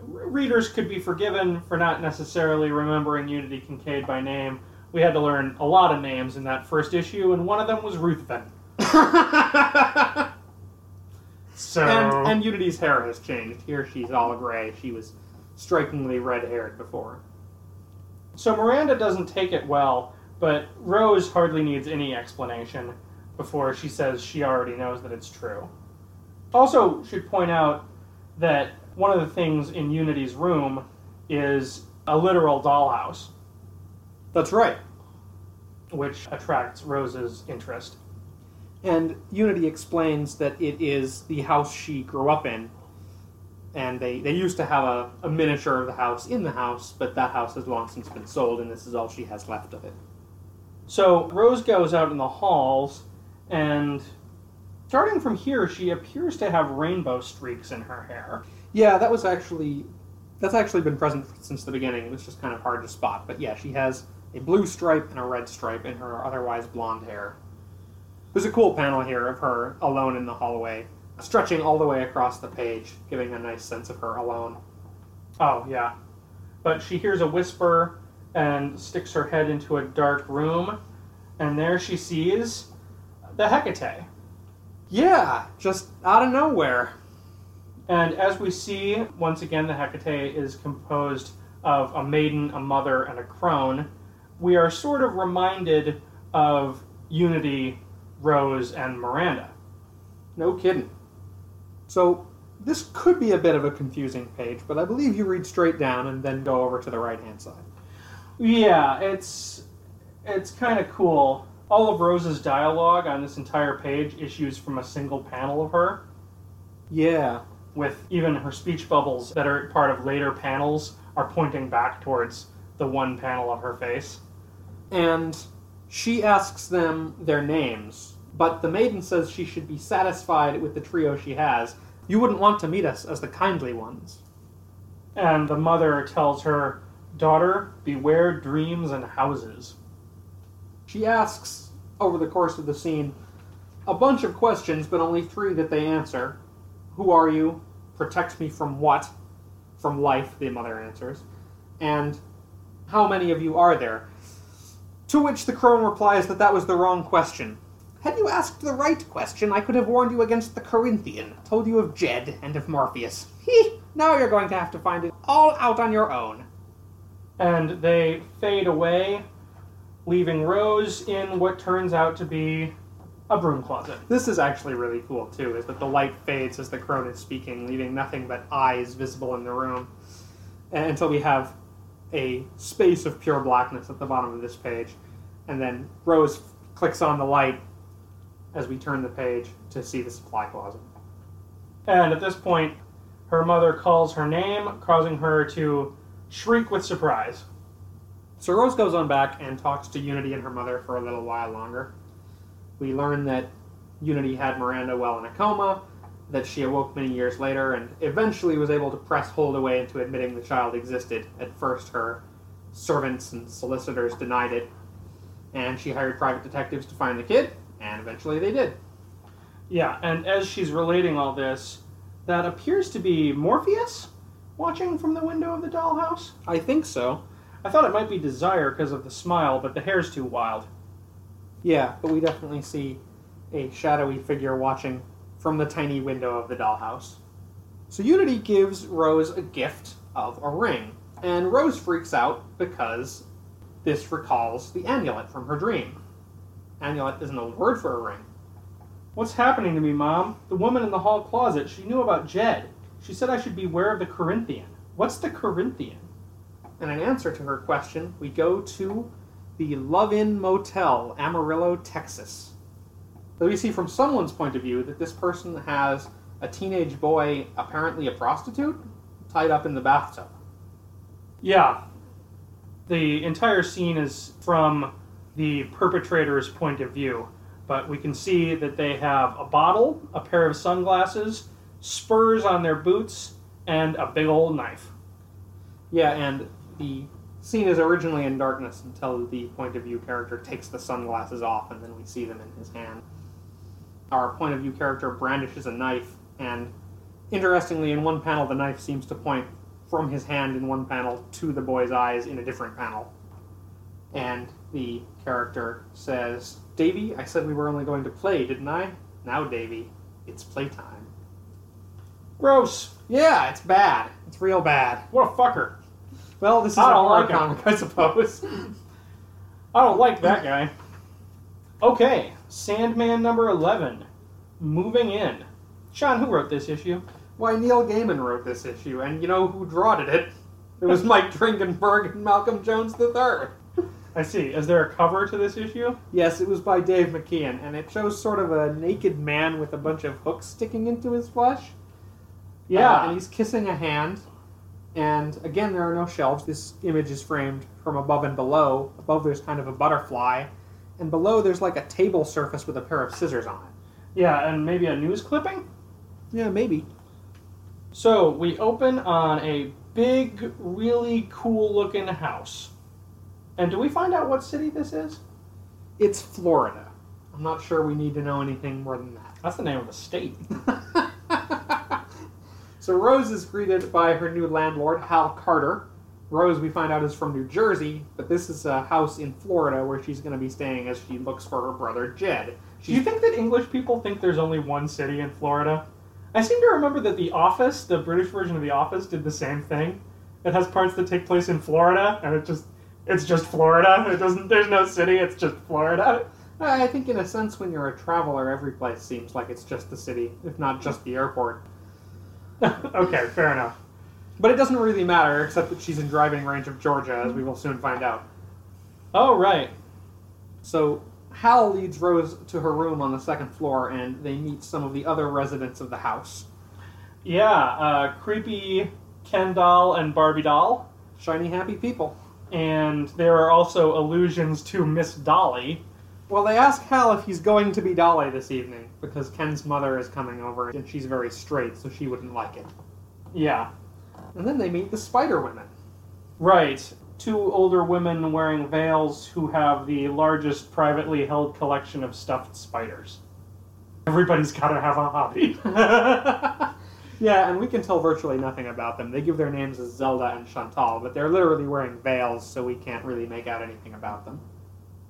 readers could be forgiven for not necessarily remembering Unity Kincaid by name. We had to learn a lot of names in that first issue, and one of them was Ruthven. So and, and Unity's hair has changed. Here she's all gray. She was strikingly red haired before. So Miranda doesn't take it well, but Rose hardly needs any explanation before she says she already knows that it's true. Also, should point out that one of the things in Unity's room is a literal dollhouse, That's right. which attracts Rose's interest. And Unity explains that it is the house she grew up in. And they, they used to have a, a miniature of the house in the house, but that house has long since been sold, and this is all she has left of it. So Rose goes out in the halls, and starting from here, she appears to have rainbow streaks in her hair. Yeah, that was actually that's actually been present since the beginning. It was just kind of hard to spot, but yeah, she has a blue stripe and a red stripe in her otherwise blonde hair. There's a cool panel here of her alone in the hallway, stretching all the way across the page, giving a nice sense of her alone. Oh, yeah. But she hears a whisper and sticks her head into a dark room, and there she sees the Hecate. Yeah, just out of nowhere. And as we see, once again, the Hecate is composed of a maiden, a mother, and a crone. We are sort of reminded of Unity, Rose, and Miranda. No kidding. So this could be a bit of a confusing page, but I believe you read straight down and then go over to the right hand side. Yeah, it's it's kind of cool. All of Rose's dialogue on this entire page issues from a single panel of her. Yeah. With even her speech bubbles that are part of later panels are pointing back towards the one panel of her face. And she asks them their names, but the maiden says she should be satisfied with the trio she has. You wouldn't want to meet us as the kindly ones. And the mother tells her, Daughter, beware dreams and houses. She asks, over the course of the scene, a bunch of questions, but only three that they answer. Who are you? Protect me from what? From life, the mother answers. And how many of you are there? To which the crone replies that that was the wrong question. Had you asked the right question, I could have warned you against the Corinthian, told you of Jed and of Morpheus. Hee! Now you're going to have to find it all out on your own. And they fade away, leaving Rose in what turns out to be a broom closet. This is actually really cool too, is that the light fades as the crone is speaking, leaving nothing but eyes visible in the room. And until we have a space of pure blackness at the bottom of this page. And then Rose clicks on the light as we turn the page to see the supply closet. And at this point, her mother calls her name, causing her to shriek with surprise. So Rose goes on back and talks to Unity and her mother for a little while longer. We learn that Unity had Miranda well in a coma, that she awoke many years later, and eventually was able to press Holdaway into admitting the child existed. At first, her servants and solicitors denied it, and she hired private detectives to find the kid, and eventually they did. Yeah, and as she's relating all this, that appears to be Morpheus watching from the window of the dollhouse. I think so. I thought it might be Desire because of the smile, but the hair's too wild. Yeah, but we definitely see a shadowy figure watching from the tiny window of the dollhouse. So Unity gives Rose a gift of a ring, and Rose freaks out because this recalls the amulet from her dream. Amulet is an old word for a ring. What's happening to me, Mom? The woman in the hall closet, she knew about Jed. She said I should beware of the Corinthian. What's the Corinthian? And in answer to her question, we go to the Love Inn Motel, Amarillo, Texas. So we see from someone's point of view that this person has a teenage boy, apparently a prostitute, tied up in the bathtub. Yeah. the entire scene is from the perpetrator's point of view, but we can see that they have a bottle, a pair of sunglasses, spurs on their boots, and a big old knife. Yeah, and the scene is originally in darkness until the point of view character takes the sunglasses off, and then we see them in his hand. Our point of view character brandishes a knife, and interestingly, in one panel, the knife seems to point from his hand in one panel to the boy's eyes in a different panel. And the character says, Davy, I said we were only going to play, didn't I? Now, Davy, it's playtime. Gross! Yeah, it's bad. It's real bad. What a fucker! Well, this is I a don't like comic, I suppose. I don't like that guy. Okay, Sandman number 11. Moving in. Sean, who wrote this issue? Why, Neil Gaiman wrote this issue, and you know who drawed it? It was Mike Dringenberg and Malcolm Jones III. I see. Is there a cover to this issue? Yes, it was by Dave McKean, and it shows sort of a naked man with a bunch of hooks sticking into his flesh. Yeah. Uh, and he's kissing a hand. And again, there are no shelves. This image is framed from above and below. Above, there's kind of a butterfly. And below, there's like a table surface with a pair of scissors on it. yeah, and maybe a news clipping? Yeah, maybe. So we open on a big, really cool looking house. And do we find out what city this is? It's Florida. I'm not sure we need to know anything more than that. That's the name of the state. so Rose is greeted by her new landlord, Hal Carter. Rose, we find out, is from New Jersey, but this is a house in Florida where she's going to be staying as she looks for her brother Jed. Do you think that English people think there's only one city in Florida? I seem to remember that The Office, the British version of The Office, did the same thing. It has parts that take place in Florida, and it just it's just Florida. It doesn't. There's no city. It's just Florida. I think, in a sense, when you're a traveler, every place seems like it's just the city, if not just the airport. okay, fair enough. But it doesn't really matter, except that she's in driving range of Georgia, as we will soon find out. Oh right. So Hal leads Rose to her room on the second floor, and they meet some of the other residents of the house. Yeah, uh, creepy Ken doll and Barbie doll, Shiny, happy people. and there are also allusions to Miss Dolly. Well, they ask Hal if he's going to be Dolly this evening, because Ken's mother is coming over, and she's very straight, so she wouldn't like it. Yeah, And then they meet the Spider Women. right. Two older women wearing veils who have the largest privately held collection of stuffed spiders. Everybody's got to have a hobby. yeah, and we can tell virtually nothing about them. They give their names as Zelda and Chantal, but they're literally wearing veils, so we can't really make out anything about them.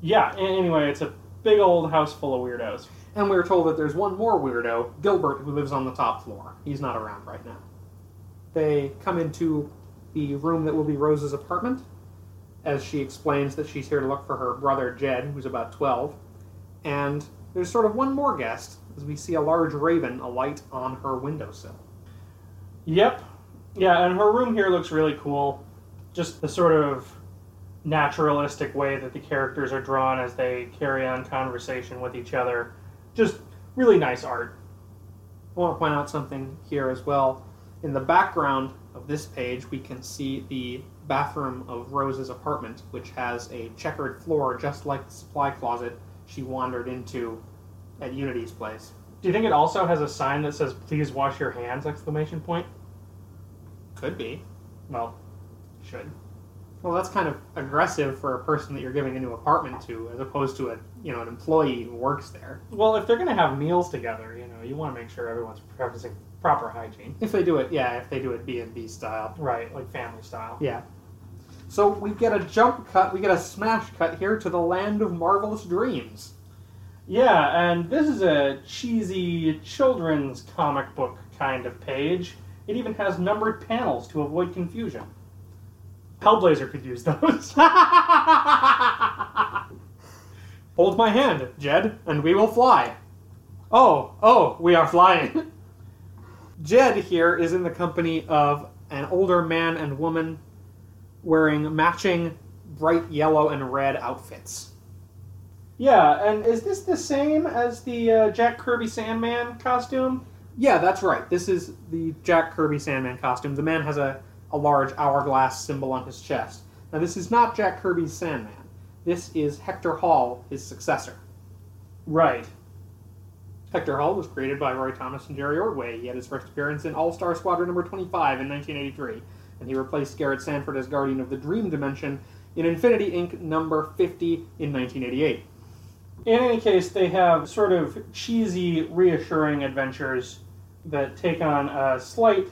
Yeah. a- Anyway, it's a big old house full of weirdos. And we are told that there's one more weirdo, Gilbert, who lives on the top floor. He's not around right now. They come into the room that will be Rose's apartment, as she explains that she's here to look for her brother Jed, who's about 12. And there's sort of one more guest, as we see a large raven alight on her windowsill. Yep. Yeah, and her room here looks really cool. Just the sort of naturalistic way that the characters are drawn as they carry on conversation with each other. Just really nice art. I want to point out something here as well. In the background of this page, we can see the bathroom of Rose's apartment, which has a checkered floor just like the supply closet she wandered into at Unity's place. Do you think it also has a sign that says "Please wash your hands!" exclamation point? Could be. Well, should. Well, that's kind of aggressive for a person that you're giving a new apartment to, as opposed to a you know an employee who works there. Well, if they're gonna have meals together, you know, you want to make sure everyone's practicing proper hygiene. If they do it, yeah, if they do it B and B style. Right, like family style. Yeah. So we get a jump cut, we get a smash cut here to the land of marvelous dreams. Yeah, and this is a cheesy children's comic book kind of page. It even has numbered panels to avoid confusion. Hellblazer could use those. Hold my hand, Jed, and we will fly. Oh, oh, we are flying. Jed here is in the company of an older man and woman wearing matching bright yellow and red outfits. yeah, and is this the same as the uh, Jack Kirby Sandman costume? Yeah, that's right. This is the Jack Kirby Sandman costume. The man has a, a large hourglass symbol on his chest. Now, this is not Jack Kirby's Sandman. This is Hector Hall, his successor. Right. Hector Hall was created by Roy Thomas and Jerry Ordway. He had his first appearance in All Star Squadron number 25 in 1983, and he replaced Garrett Sanford as Guardian of the Dream Dimension in Infinity Inc. number 50 in 1988. In any case, they have sort of cheesy, reassuring adventures that take on a slight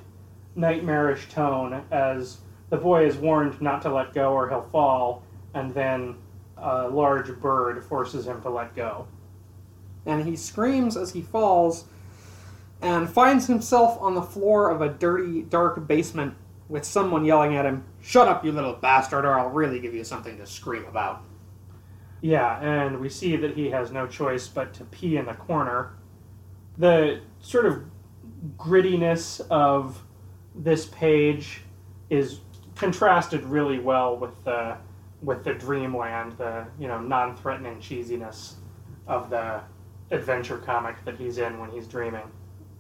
nightmarish tone as the boy is warned not to let go or he'll fall, and then a large bird forces him to let go. And he screams as he falls and finds himself on the floor of a dirty, dark basement with someone yelling at him, Shut up, you little bastard, or I'll really give you something to scream about. Yeah, and we see that he has no choice but to pee in the corner. The sort of grittiness of this page is contrasted really well with the with the dreamland, the you know non-threatening cheesiness of the adventure comic that he's in when he's dreaming.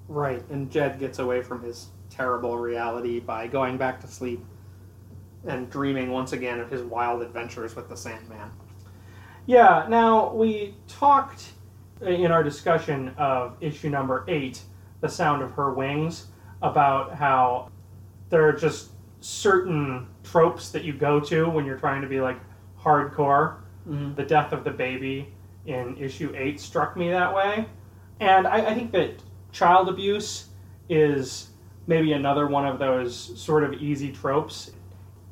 Right, and Jed gets away from his terrible reality by going back to sleep and dreaming once again of his wild adventures with the Sandman. Yeah, now we talked uh, in our discussion of issue number eight, The Sound of Her Wings, about how there are just certain tropes that you go to when you're trying to be like hardcore. Mm-hmm. The death of the baby in issue eight struck me that way. And I, I think that child abuse is maybe another one of those sort of easy tropes.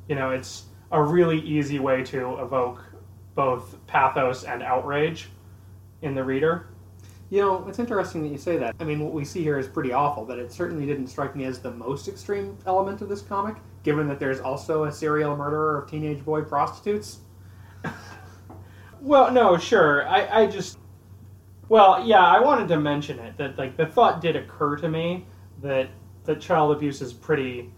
You know, it's a really easy way to evoke both pathos and outrage in the reader. You know, it's interesting that you say that. I mean, what we see here is pretty awful, but it certainly didn't strike me as the most extreme element of this comic, given that there's also a serial murderer of teenage boy prostitutes. Well, no, sure. I, I just. Well, yeah, I wanted to mention it that like the thought did occur to me that that child abuse is pretty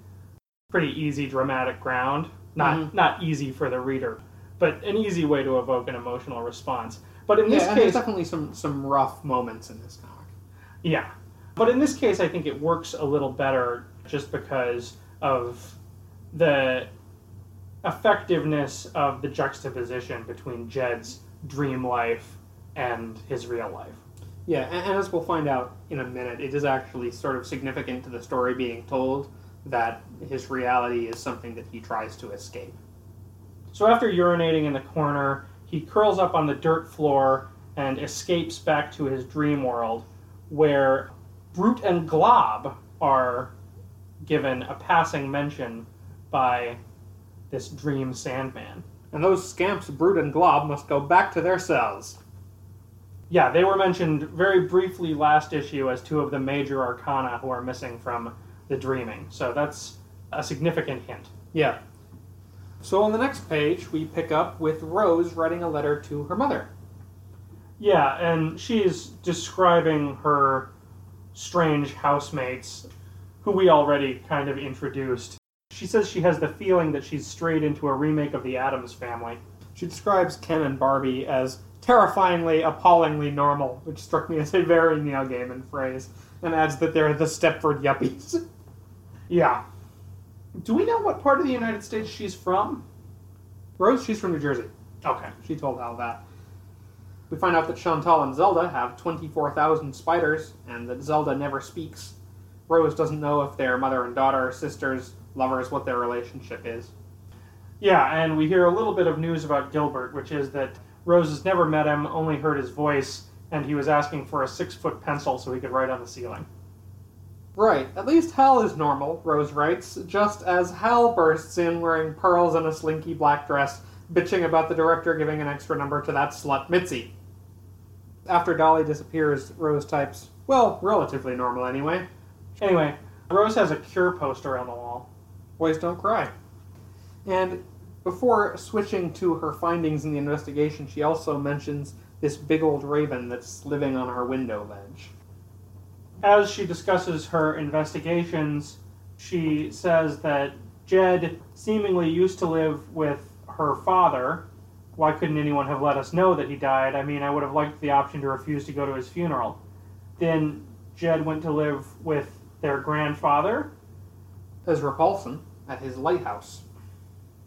pretty easy dramatic ground. Not Mhm. not easy for the reader, but an easy way to evoke an emotional response. But in this yeah, and there's case, definitely some some rough moments in this comic. yeah. But in this case, I think it works a little better just because of the effectiveness of the juxtaposition between Jed's dream life and his real life. Yeah, and, and as we'll find out in a minute, it is actually sort of significant to the story being told that his reality is something that he tries to escape. So after urinating in the corner, he curls up on the dirt floor and escapes back to his dream world, where Brute and Glob are given a passing mention by this dream Sandman. And those scamps, Brute and Glob, must go back to their cells. Yeah, they were mentioned very briefly last issue as two of the major arcana who are missing from the dreaming. So that's a significant hint. Yeah. So on the next page, we pick up with Rose writing a letter to her mother. Yeah, and she's describing her strange housemates, who we already kind of introduced. She says she has the feeling that she's strayed into a remake of the Addams family. She describes Ken and Barbie as terrifyingly, appallingly normal, which struck me as a very Neil Gaiman phrase, and adds that they're the Stepford Yuppies. Yeah. Do we know what part of the United States she's from? Rose, she's from New Jersey. Okay. She told Al that. We find out that Chantal and Zelda have 24,000 spiders, and that Zelda never speaks. Rose doesn't know if they're mother and daughter, sisters, lovers, what their relationship is. Yeah, and we hear a little bit of news about Gilbert, which is that Rose has never met him, only heard his voice, and he was asking for a six foot pencil so he could write on the ceiling. Right, at least Hal is normal, Rose writes, just as Hal bursts in wearing pearls and a slinky black dress, bitching about the director giving an extra number to that slut Mitzi. After Dolly disappears, Rose types, well, relatively normal anyway. Anyway, Rose has a cure poster on the wall. Boys don't cry. And before switching to her findings in the investigation, she also mentions this big old raven that's living on her window ledge. As she discusses her investigations, she says that Jed seemingly used to live with her father. Why couldn't anyone have let us know that he died? I mean, I would have liked the option to refuse to go to his funeral. Then Jed went to live with their grandfather. Ezra Paulson at his lighthouse.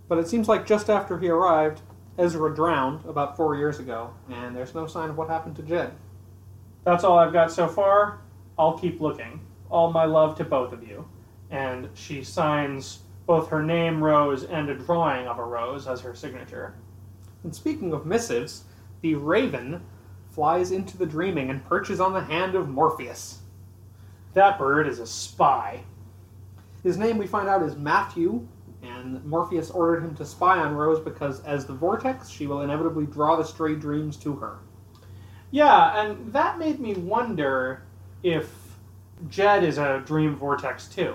But it seems like just after he arrived, Ezra drowned about four years ago, and there's no sign of what happened to Jed. That's all I've got so far. I'll keep looking. All my love to both of you. And she signs both her name, Rose, and a drawing of a rose as her signature. And speaking of missives, the raven flies into the dreaming and perches on the hand of Morpheus. That bird is a spy. His name, we find out, is Matthew, and Morpheus ordered him to spy on Rose because, as the vortex, she will inevitably draw the stray dreams to her. Yeah, and that made me wonder if Jed is a dream vortex too,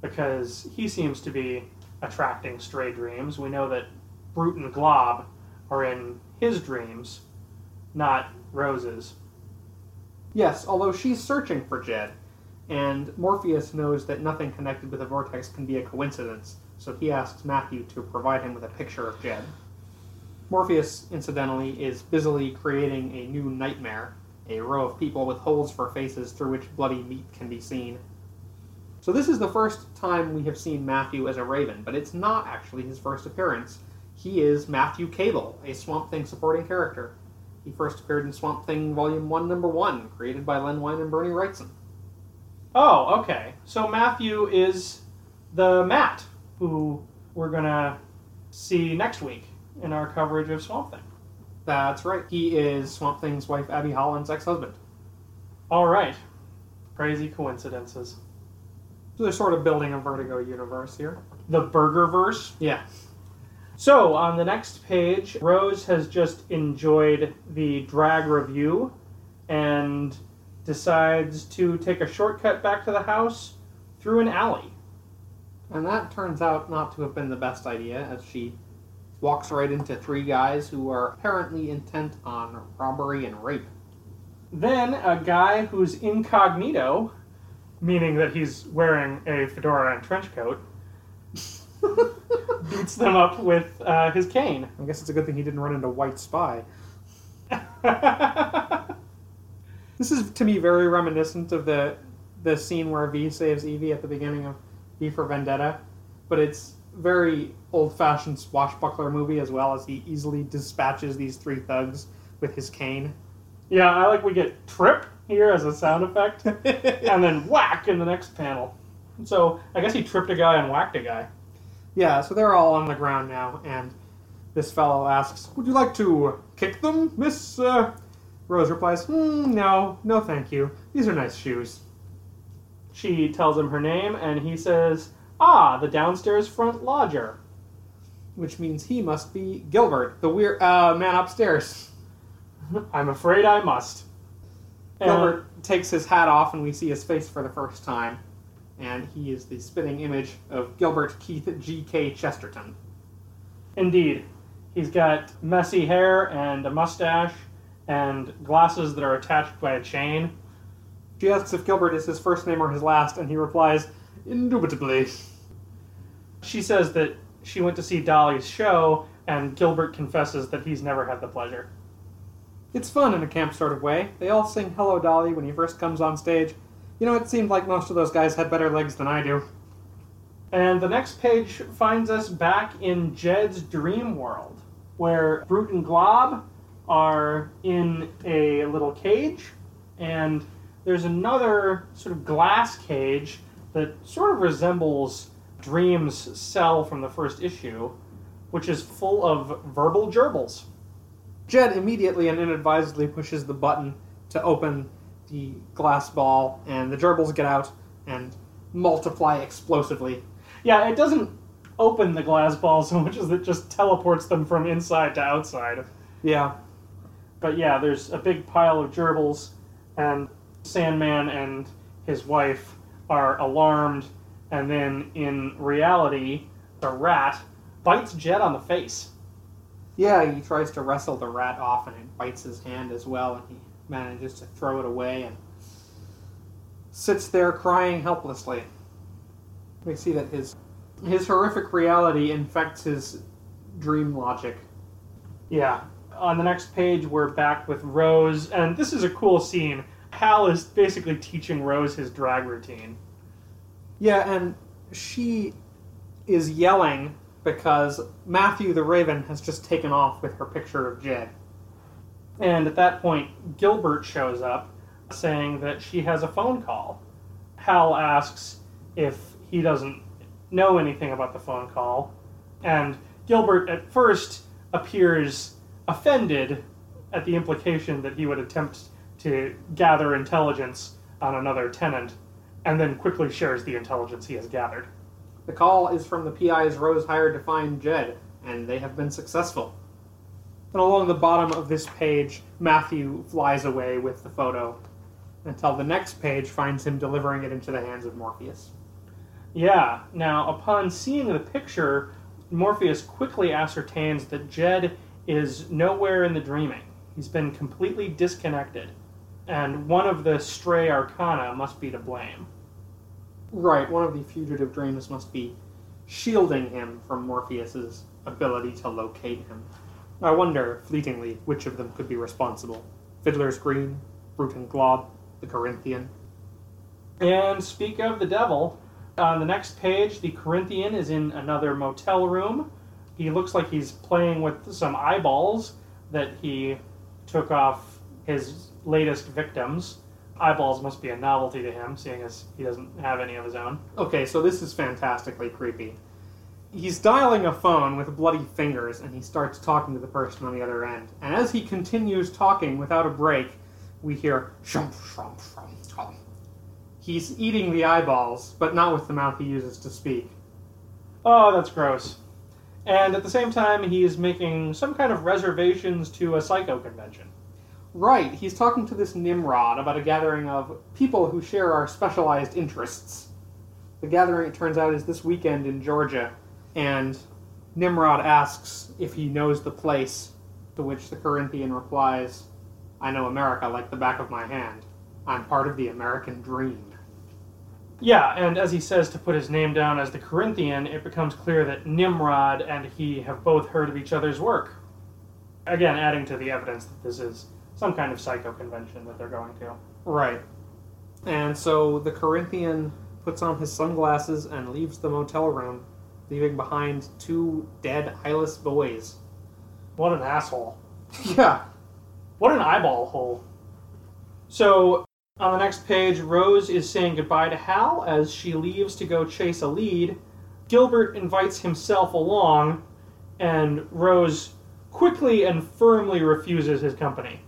because he seems to be attracting stray dreams. We know that Brute and Glob are in his dreams, not Rose's. Yes, although she's searching for Jed, and Morpheus knows that nothing connected with a vortex can be a coincidence, so he asks Matthew to provide him with a picture of Jed. Morpheus, incidentally, is busily creating a new nightmare a row of people with holes for faces through which bloody meat can be seen. So, this is the first time we have seen Matthew as a raven, but it's not actually his first appearance. He is Matthew Cable, a Swamp Thing supporting character. He first appeared in Swamp Thing Volume 1, Number 1, created by Len Wein and Bernie Wrightson. Oh, okay. So Matthew is the Matt who we're gonna see next week in our coverage of Swamp Thing. That's right. He is Swamp Thing's wife, Abby Holland's ex husband. All right. Crazy coincidences. So they're sort of building a Vertigo universe here. The Burgerverse. Yeah. So on the next page, Rose has just enjoyed the drag revue and decides to take a shortcut back to the house through an alley. And that turns out not to have been the best idea, as she walks right into three guys who are apparently intent on robbery and rape. Then a guy who's incognito, meaning that he's wearing a fedora and trench coat, beats them up with uh, his cane. I guess it's a good thing he didn't run into White Spy. This is to me very reminiscent of the the scene where V saves Evey at the beginning of V for Vendetta, but it's very old fashioned swashbuckler movie as well as he easily dispatches these three thugs with his cane. yeah, I like we get trip here as a sound effect, and then whack in the next panel. So I guess he tripped a guy and whacked a guy. yeah, so they're all on the ground now, and this fellow asks, "Would you like to kick them, Miss?" Uh... Rose replies, "Hmm, "No, no, thank you. These are nice shoes." She tells him her name, and he says, "Ah, the downstairs front lodger." Which means he must be Gilbert, the weird uh, man upstairs. I'm afraid I must. And- Gilbert takes his hat off, and we see his face for the first time. And he is the spinning image of Gilbert Keith G.K. Chesterton. Indeed. He's got messy hair and a mustache and glasses that are attached by a chain. She asks if Gilbert is his first name or his last, and he replies, Indubitably. She says that she went to see Dolly's show, and Gilbert confesses that he's never had the pleasure. It's fun in a camp sort of way. They all sing Hello Dolly when he first comes on stage. You know, it seemed like most of those guys had better legs than I do. And the next page finds us back in Jed's dream world, where Brute and Glob are in a little cage, and there's another sort of glass cage that sort of resembles Dream's cell from the first issue, which is full of verbal gerbils. Jed immediately and inadvisedly pushes the button to open the glass ball, and the gerbils get out and multiply explosively. Yeah, it doesn't open the glass ball so much as it just teleports them from inside to outside. Yeah. But yeah, there's a big pile of gerbils, and Sandman and his wife are alarmed, and then in reality, the rat bites Jed on the face. Yeah, he tries to wrestle the rat off, and it bites his hand as well, and he manages to throw it away and sits there crying helplessly. We see that his his horrific reality infects his dream logic. Yeah. On the next page, we're back with Rose, and this is a cool scene. Hal is basically teaching Rose his drag routine. Yeah, and she is yelling because Matthew the Raven has just taken off with her picture of Jed. And at that point, Gilbert shows up saying that she has a phone call. Hal asks if he doesn't know anything about the phone call, and Gilbert at first appears offended at the implication that he would attempt to gather intelligence on another tenant, and then quickly shares the intelligence he has gathered. The call is from the PIs Rose hired to find Jed, and they have been successful. And along the bottom of this page, Matthew flies away with the photo until the next page finds him delivering it into the hands of Morpheus. Yeah, now upon seeing the picture, Morpheus quickly ascertains that Jed is nowhere in the dreaming. He's been completely disconnected, and one of the stray arcana must be to blame. Right, one of the fugitive dreams must be shielding him from Morpheus's ability to locate him. I wonder, fleetingly, which of them could be responsible. Fiddler's Green, Brute and Glob, the Corinthian. And speak of the devil, on the next page, the Corinthian is in another motel room. He looks like he's playing with some eyeballs that he took off his latest victims. Eyeballs must be a novelty to him, seeing as he doesn't have any of his own. Okay, so this is fantastically creepy. He's dialing a phone with bloody fingers and he starts talking to the person on the other end. And as he continues talking without a break, we hear shum shum shum shum. He's eating the eyeballs, but not with the mouth he uses to speak. Oh, that's gross. And at the same time, he is making some kind of reservations to a psycho convention. Right, he's talking to this Nimrod about a gathering of people who share our specialized interests. The gathering, it turns out, is this weekend in Georgia, and Nimrod asks if he knows the place, to which the Corinthian replies, I know America like the back of my hand. I'm part of the American dream. Yeah, and as he says to put his name down as the Corinthian, it becomes clear that Nimrod and he have both heard of each other's work. Again, adding to the evidence that this is some kind of psycho convention that they're going to. Right. And so the Corinthian puts on his sunglasses and leaves the motel room, leaving behind two dead, eyeless boys. What an asshole. yeah. What an eyeball hole. So, on the next page, Rose is saying goodbye to Hal as she leaves to go chase a lead. Gilbert invites himself along, and Rose quickly and firmly refuses his company.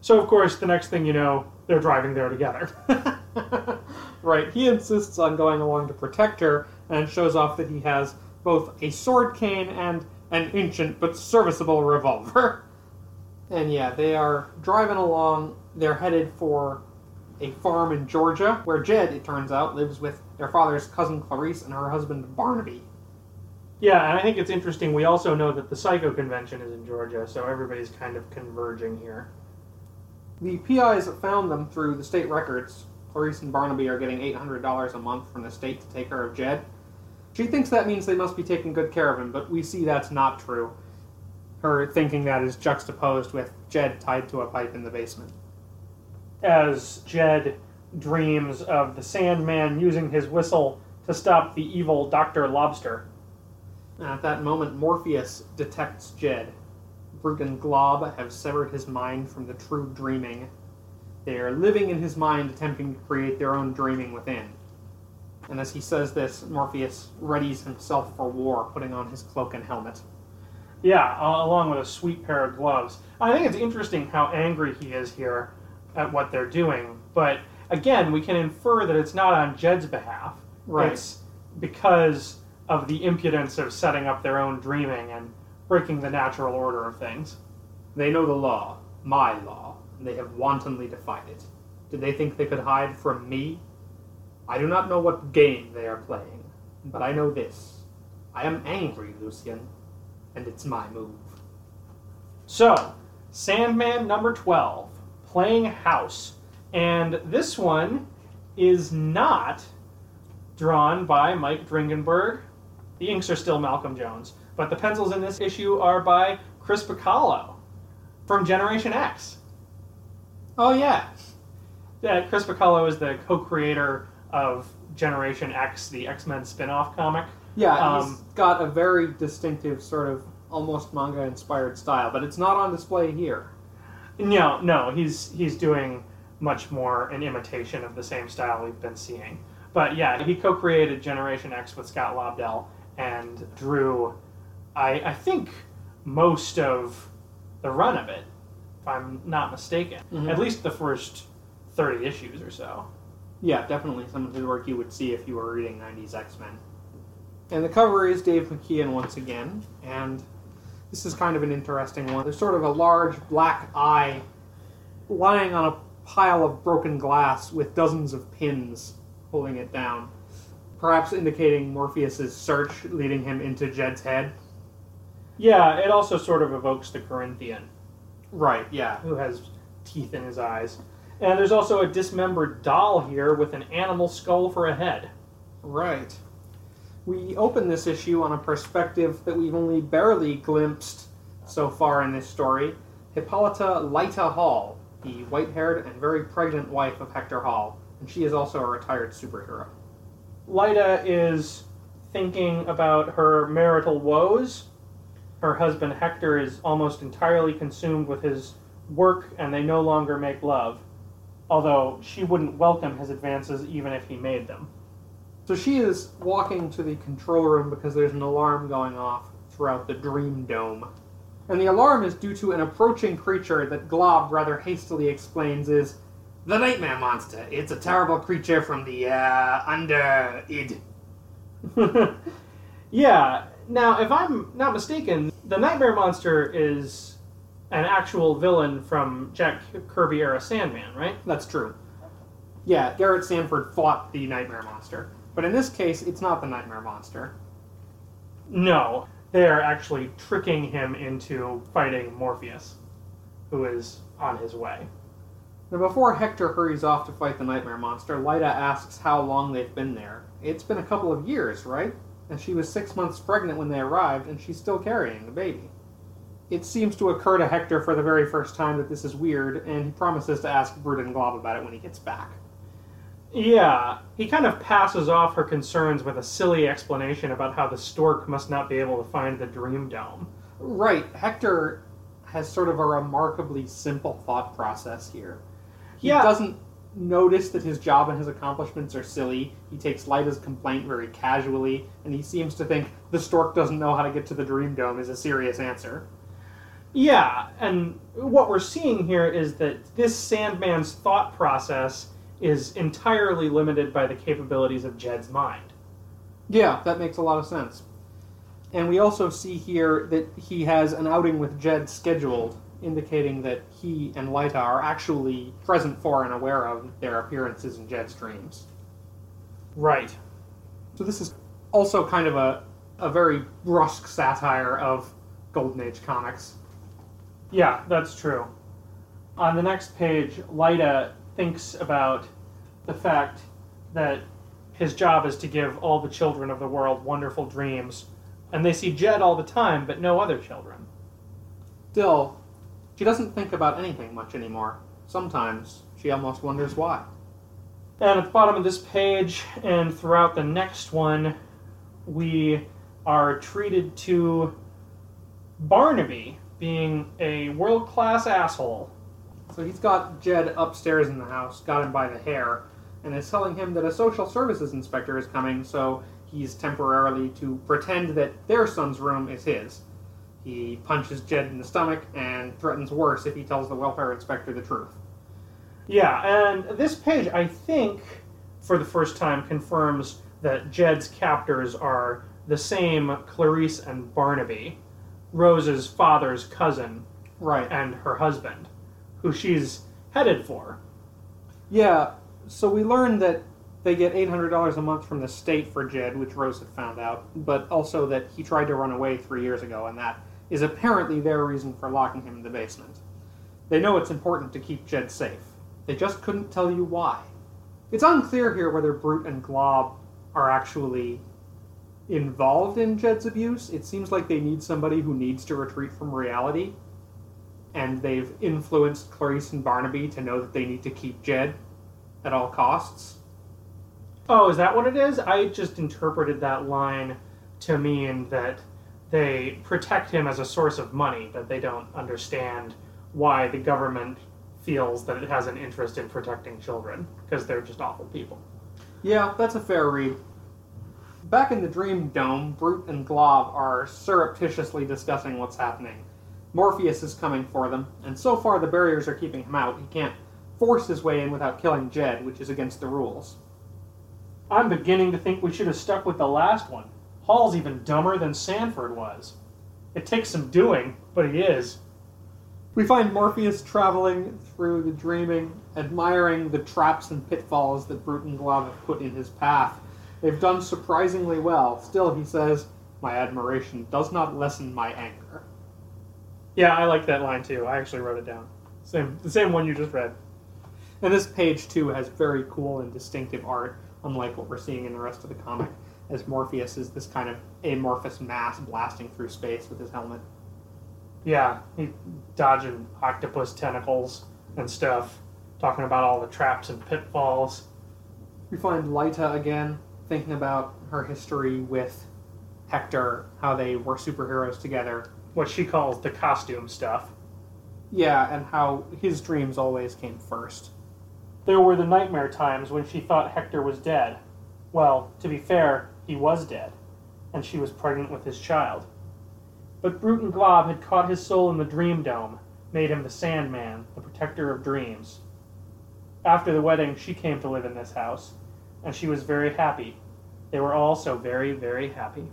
So, of course, the next thing you know, they're driving there together. right. He insists on going along to protect her and shows off that he has both a sword cane and an ancient but serviceable revolver. And yeah, they are driving along. They're headed for a farm in Georgia where Jed, it turns out, lives with their father's cousin Clarice and her husband Barnaby. Yeah, and I think it's interesting. We also know that the Psycho Convention is in Georgia, so everybody's kind of converging here. The PIs found them through the state records. Clarice and Barnaby are getting $800 a month from the state to take care of Jed. She thinks that means they must be taking good care of him, but we see that's not true. Her thinking that is juxtaposed with Jed tied to a pipe in the basement. As Jed dreams of the Sandman using his whistle to stop the evil Dr. Lobster. At that moment, Morpheus detects Jed. And Glob have severed his mind from the true dreaming. They are living in his mind, attempting to create their own dreaming within. And as he says this, Morpheus readies himself for war, putting on his cloak and helmet. Yeah, uh, along with a sweet pair of gloves. I think it's interesting how angry he is here at what they're doing, but again, we can infer that it's not on Jed's behalf. Right. It's because of the impudence of setting up their own dreaming and breaking the natural order of things. They know the law, my law, and they have wantonly defied it. Did they think they could hide from me? I do not know what game they are playing, but I know this. I am angry, Lucien, and it's my move. So, Sandman number 12, playing house. And this one is not drawn by Mike Dringenberg. The inks are still Malcolm Jones, but the pencils in this issue are by Chris Bachalo from Generation X. Oh, yeah. Yeah, Chris Bachalo is the co-creator of Generation X, the X-Men spin-off comic. Yeah, he's Um, got a very distinctive sort of almost manga inspired style, but it's not on display here. No, no, he's he's doing much more an imitation of the same style we've been seeing. But yeah, he co-created Generation X with Scott Lobdell and drew, I I think most of the run of it, if I'm not mistaken. Mhm. At least the first thirty issues or so. Yeah, definitely some of his work you would see if you were reading 90s X Men. And the cover is Dave McKean once again, and this is kind of an interesting one. There's sort of a large black eye lying on a pile of broken glass with dozens of pins holding it down, perhaps indicating Morpheus's search leading him into Jed's head. Yeah, it also sort of evokes the Corinthian, Right, yeah. who has teeth in his eyes. And there's also a dismembered doll here with an animal skull for a head. Right. We open this issue on a perspective that we've only barely glimpsed so far in this story. Hippolyta Lyta Hall, the white haired and very pregnant wife of Hector Hall, and she is also a retired superhero. Lyta is thinking about her marital woes. Her husband Hector is almost entirely consumed with his work and they no longer make love, although she wouldn't welcome his advances even if he made them. So she is walking to the control room because there's an alarm going off throughout the Dream Dome. And the alarm is due to an approaching creature that Glob rather hastily explains is the Nightmare Monster. It's a terrible creature from the uh, under id. yeah, now if I'm not mistaken, the Nightmare Monster is an actual villain from Jack Kirby era Sandman, right? That's true. Yeah, Garrett Sanford fought the Nightmare Monster. But in this case, it's not the Nightmare Monster. No, they are actually tricking him into fighting Morpheus, who is on his way. Now, before Hector hurries off to fight the Nightmare Monster, Lyta asks how long they've been there. It's been a couple of years, right? And she was six months pregnant when they arrived, and she's still carrying the baby. It seems to occur to Hector for the very first time that this is weird, and he promises to ask Brood and Glob about it when he gets back. Yeah, he kind of passes off her concerns with a silly explanation about how the stork must not be able to find the Dream Dome. Right, Hector has sort of a remarkably simple thought process here. He Yeah. doesn't notice that his job and his accomplishments are silly. He takes Lyta's complaint very casually, and he seems to think the stork doesn't know how to get to the Dream Dome is a serious answer. Yeah, and what we're seeing here is that this Sandman's thought process is entirely limited by the capabilities of Jed's mind. Yeah, that makes a lot of sense. And we also see here that he has an outing with Jed scheduled, indicating that he and Lyta are actually present for and aware of their appearances in Jed's dreams. Right. So this is also kind of a, a very brusque satire of Golden Age comics. Yeah, that's true. On the next page, Lyta thinks about the fact that his job is to give all the children of the world wonderful dreams, and they see Jed all the time, but no other children. Still, she doesn't think about anything much anymore. Sometimes she almost wonders why. And at the bottom of this page and throughout the next one, we are treated to Barnaby being a world class asshole. So he's got Jed upstairs in the house, got him by the hair, and is telling him that a social services inspector is coming, so he's temporarily to pretend that their son's room is his. He punches Jed in the stomach and threatens worse if he tells the welfare inspector the truth. Yeah, and this page, I think, for the first time, confirms that Jed's captors are the same Clarice and Barnaby, Rose's father's cousin Right. and her husband, who she's headed for. Yeah, so we learned that they get $800 a month from the state for Jed, which Rose had found out, but also that he tried to run away three years ago, and that is apparently their reason for locking him in the basement. They know it's important to keep Jed safe. They just couldn't tell you why. It's unclear here whether Brute and Glob are actually involved in Jed's abuse. It seems like they need somebody who needs to retreat from reality, and they've influenced Clarice and Barnaby to know that they need to keep Jed at all costs. Oh, is that what it is? I just interpreted that line to mean that they protect him as a source of money, but they don't understand why the government feels that it has an interest in protecting children because they're just awful people. Yeah, that's a fair read. Back in the Dream Dome, Brute and Glob are surreptitiously discussing what's happening. Morpheus is coming for them, and so far the barriers are keeping him out. He can't force his way in without killing Jed, which is against the rules. I'm beginning to think we should have stuck with the last one. Hall's even dumber than Sanford was. It takes some doing, but he is. We find Morpheus traveling through the dreaming, admiring the traps and pitfalls that Brute and Glob have put in his path. They've done surprisingly well. Still, he says, My admiration does not lessen my anger. Yeah, I like that line too. I actually wrote it down. Same, the same one you just read. And this page, too, has very cool and distinctive art, unlike what we're seeing in the rest of the comic, as Morpheus is this kind of amorphous mass blasting through space with his helmet. Yeah, he dodging octopus tentacles and stuff, talking about all the traps and pitfalls. We find Lyta again, thinking about her history with Hector, how they were superheroes together. What she calls the costume stuff. Yeah, and how his dreams always came first. There were the nightmare times when she thought Hector was dead. Well, to be fair, he was dead, and she was pregnant with his child. But Brute and Glob had caught his soul in the Dream Dome, made him the Sandman, the protector of dreams. After the wedding, she came to live in this house, and she was very happy. They were all so very, very happy.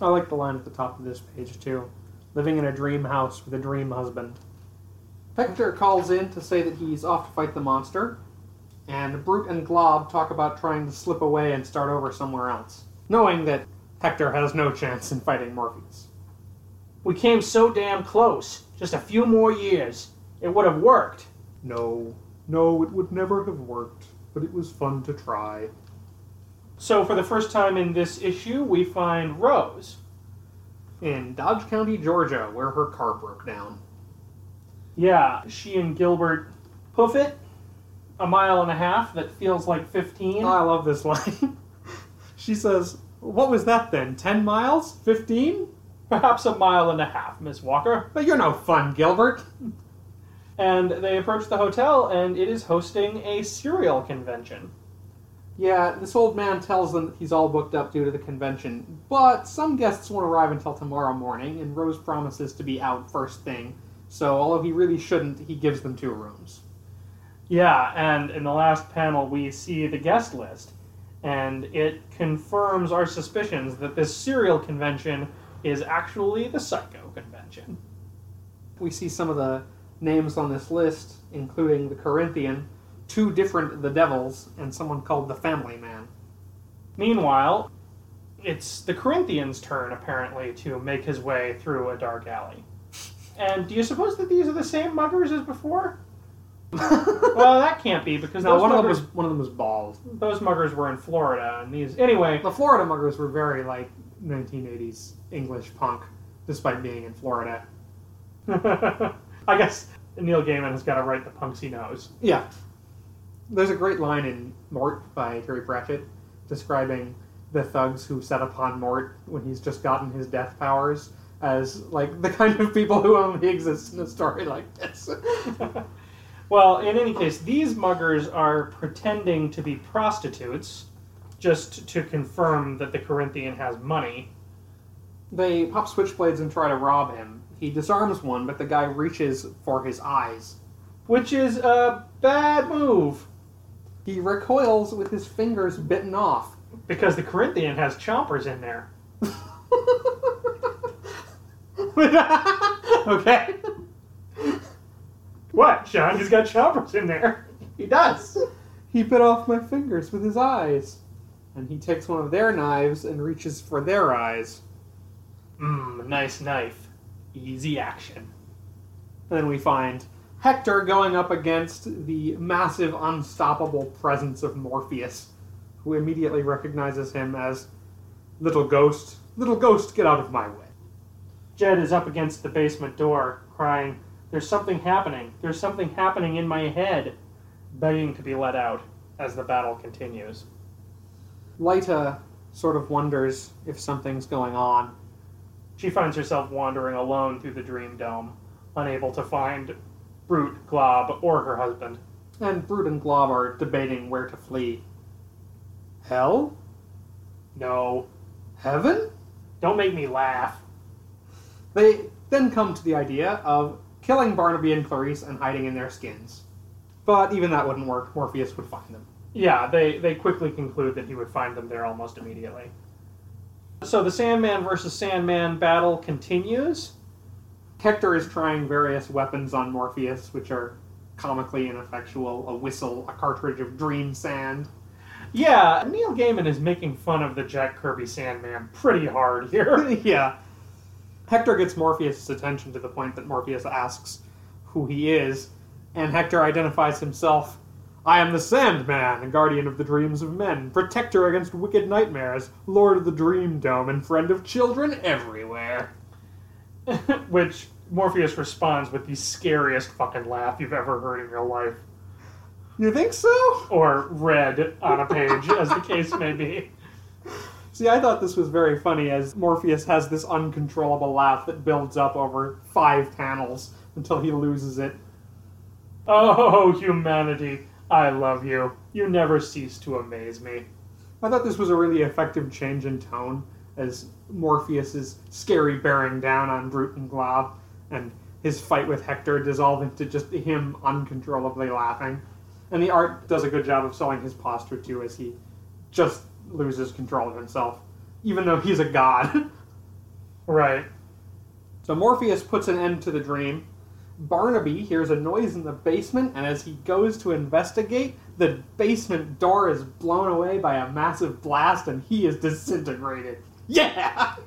I like the line at the top of this page, too. Living in a dream house with a dream husband. Hector calls in to say that he's off to fight the monster, and Brute and Glob talk about trying to slip away and start over somewhere else, knowing that Hector has no chance in fighting Morpheus. We came so damn close. Just a few more years. It would have worked. No, no, it would never have worked, but it was fun to try. So, for the first time in this issue, we find Rose. In Dodge County, Georgia, where her car broke down. Yeah, she and Gilbert it a mile and a half that feels like 15. Oh, I love this line. she says, What was that then? 10 miles? 15? Perhaps a mile and a half, Miss Walker. But you're no fun, Gilbert. And they approach the hotel, and it is hosting a cereal convention. Yeah, this old man tells them that he's all booked up due to the convention, but some guests won't arrive until tomorrow morning, and Rose promises to be out first thing. So, although he really shouldn't, he gives them two rooms. Yeah, and in the last panel, we see the guest list, and it confirms our suspicions that this serial convention is actually the Psycho convention. We see some of the names on this list, including the Corinthian, two different The Devils, and someone called the Family Man. Meanwhile, it's the Corinthians' turn, apparently, to make his way through a dark alley. And do you suppose that these are the same muggers as before? well, that can't be because one of them was one of them was bald. those muggers were in Florida, and these anyway. The Florida muggers were very like 1980s English punk, despite being in Florida. I guess Neil Gaiman has got to write the punks he knows. Yeah. There's a great line in Mort by Terry Pratchett describing the thugs who set upon Mort when he's just gotten his death powers as like the kind of people who only exist in a story like this. Well, in any case, these muggers are pretending to be prostitutes just to confirm that the Corinthian has money. they pop switchblades and try to rob him. He disarms one, but the guy reaches for his eyes. Which is a bad move He recoils with his fingers bitten off. because the Corinthian has chompers in there. okay. What, Sean? He's got chompers in there. He does. He bit off my fingers with his eyes. And he takes one of their knives and reaches for their eyes. Mmm, nice knife. Easy action. And then we find Hector going up against the massive, unstoppable presence of Morpheus, who immediately recognizes him as Little Ghost. Little Ghost, get out of my way. Jed is up against the basement door, crying, There's something happening. There's something happening in my head, begging to be let out as the battle continues. Lyta sort of wonders if something's going on. She finds herself wandering alone through the Dream Dome, unable to find Brute, Glob, or her husband. And Brute and Glob are debating where to flee. Hell? No, Heaven? don't make me laugh. They then come to the idea of killing Barnaby and Clarice and hiding in their skins. But even that wouldn't work. Morpheus would find them. Yeah, they, they quickly conclude that he would find them there almost immediately. So the Sandman versus Sandman battle continues. Hector is trying various weapons on Morpheus, which are comically ineffectual a whistle, a cartridge of dream sand. Yeah, Neil Gaiman is making fun of the Jack Kirby Sandman pretty hard here. yeah. Hector gets Morpheus' attention to the point that Morpheus asks who he is, and Hector identifies himself I am the Sandman, guardian of the dreams of men, protector against wicked nightmares, lord of the dream dome, and friend of children everywhere. Which Morpheus responds with the scariest fucking laugh you've ever heard in your life. You think so? Or read on a page, as the case may be. See, I thought this was very funny as Morpheus has this uncontrollable laugh that builds up over five panels until he loses it. Oh, humanity, I love you. You never cease to amaze me. I thought this was a really effective change in tone as Morpheus is scary bearing down on Brute and Glob, and his fight with Hector dissolve into just him uncontrollably laughing. And the art does a good job of selling his posture too as he just loses control of himself, even though he's a god. Right. so Morpheus puts an end to the dream. Barnaby hears a noise in the basement, and as he goes to investigate, the basement door is blown away by a massive blast and he is disintegrated. Yeah!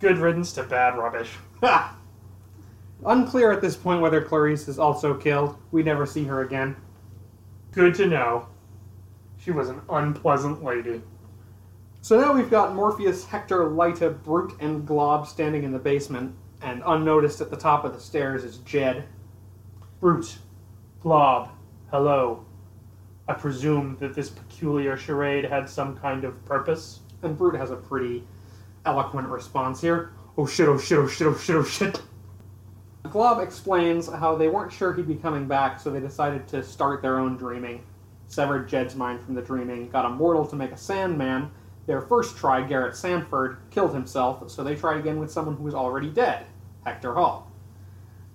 Good riddance to bad rubbish. Unclear at this point whether Clarice is also killed. We never see her again. Good to know. She was an unpleasant lady. So now we've got Morpheus, Hector, Lyta, Brute, and Glob standing in the basement, and unnoticed at the top of the stairs is Jed. Brute, Glob, hello. I presume that this peculiar charade had some kind of purpose. And Brute has a pretty eloquent response here. Oh shit, oh shit, oh shit, oh shit, oh shit. Glob explains how they weren't sure he'd be coming back, so they decided to start their own dreaming. Severed Jed's mind from the dreaming, got a mortal to make a Sandman. Their first try, Garrett Sanford, killed himself, so they tried again with someone who was already dead, Hector Hall.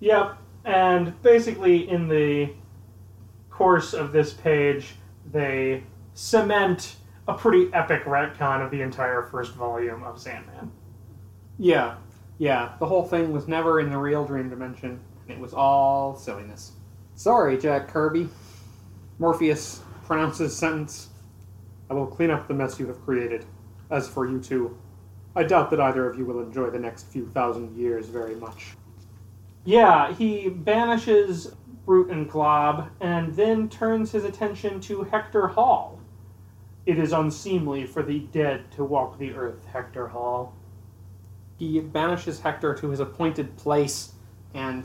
Yep, and basically in the course of this page, they cement a pretty epic retcon of the entire first volume of Sandman. Yeah, yeah, the whole thing was never in the real dream dimension, and it was all silliness. Sorry, Jack Kirby. Morpheus pronounces sentence. I will clean up the mess you have created. As for you two, I doubt that either of you will enjoy the next few thousand years very much. Yeah, he banishes Brute and Glob and then turns his attention to Hector Hall. It is unseemly for the dead to walk the earth, Hector Hall. He banishes Hector to his appointed place, and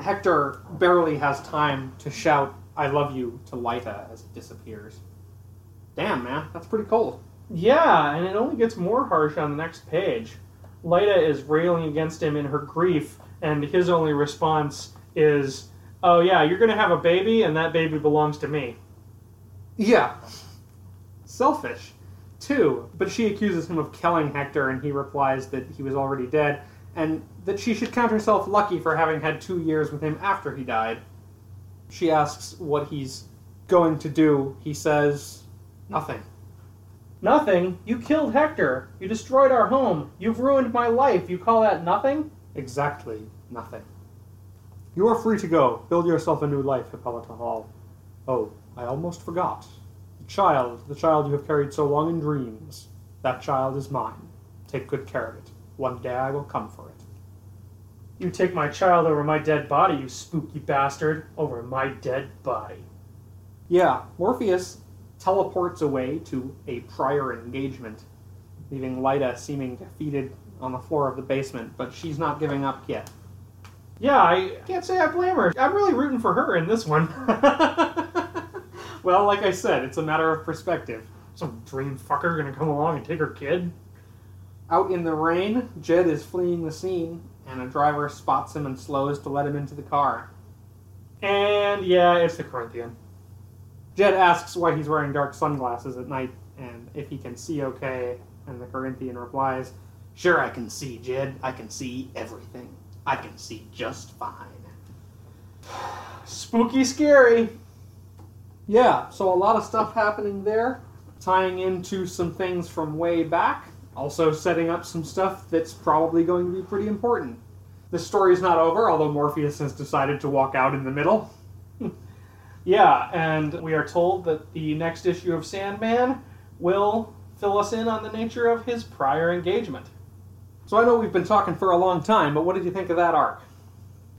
Hector barely has time to shout, I love you, to Lyta as it disappears. Damn, man, that's pretty cold. Yeah, and it only gets more harsh on the next page. Lyta is railing against him in her grief, and his only response is, Oh, yeah, you're gonna have a baby, and that baby belongs to me. Yeah. Selfish, too. But she accuses him of killing Hector, and he replies that he was already dead, and that she should count herself lucky for having had two years with him after he died. She asks what he's going to do. He says, nothing. Nothing? You killed Hector. You destroyed our home. You've ruined my life. You call that nothing? Exactly nothing. You are free to go. Build yourself a new life, Hippolyta Hall. Oh, I almost forgot. The child, the child you have carried so long in dreams, that child is mine. Take good care of it. One day I will come for it. You take my child over my dead body, you spooky bastard. Over my dead body. Yeah, Morpheus teleports away to a prior engagement, leaving Lyta seeming defeated on the floor of the basement, but she's not giving up yet. Yeah, I can't say I blame her. I'm really rooting for her in this one. well, like I said, it's a matter of perspective. some dream fucker gonna come along and take her kid? Out in the rain, Jed is fleeing the scene, and a driver spots him and slows to let him into the car. And yeah, it's the Corinthian. Jed asks why he's wearing dark sunglasses at night and if he can see okay, and the Corinthian replies, Sure, I can see, Jed. I can see everything. I can see just fine. Spooky, scary. Yeah, so a lot of stuff happening there, tying into some things from way back, also setting up some stuff that's probably going to be pretty important. The story is not over, although Morpheus has decided to walk out in the middle. Yeah, and we are told that the next issue of Sandman will fill us in on the nature of his prior engagement. So I know we've been talking for a long time, but what did you think of that arc?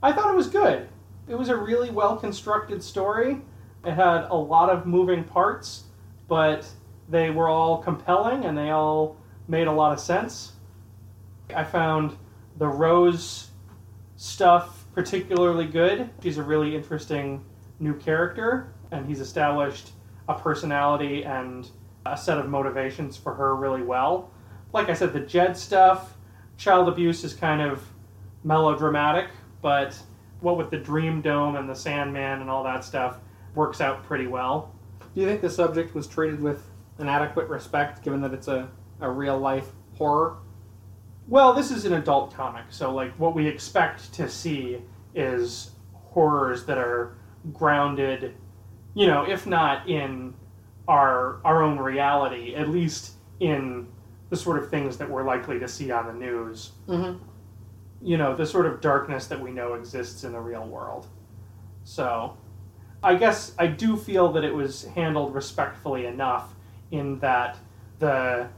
I thought it was good. It was a really well constructed story. It had a lot of moving parts, but they were all compelling and they all made a lot of sense. I found the Rose stuff particularly good. She's a really interesting new character, and he's established a personality and a set of motivations for her really well. Like I said, the Jed stuff, child abuse is kind of melodramatic, but what with the Dream Dome and the Sandman and all that stuff works out pretty well. Do you think the subject was treated with an adequate respect, given that it's a, a real life horror? Well, this is an adult comic, so like what we expect to see is horrors that are grounded, you know, if not in our our own reality, at least in the sort of things that we're likely to see on the news. Mm-hmm. You know, the sort of darkness that we know exists in the real world. So, I guess I do feel that it was handled respectfully enough in that the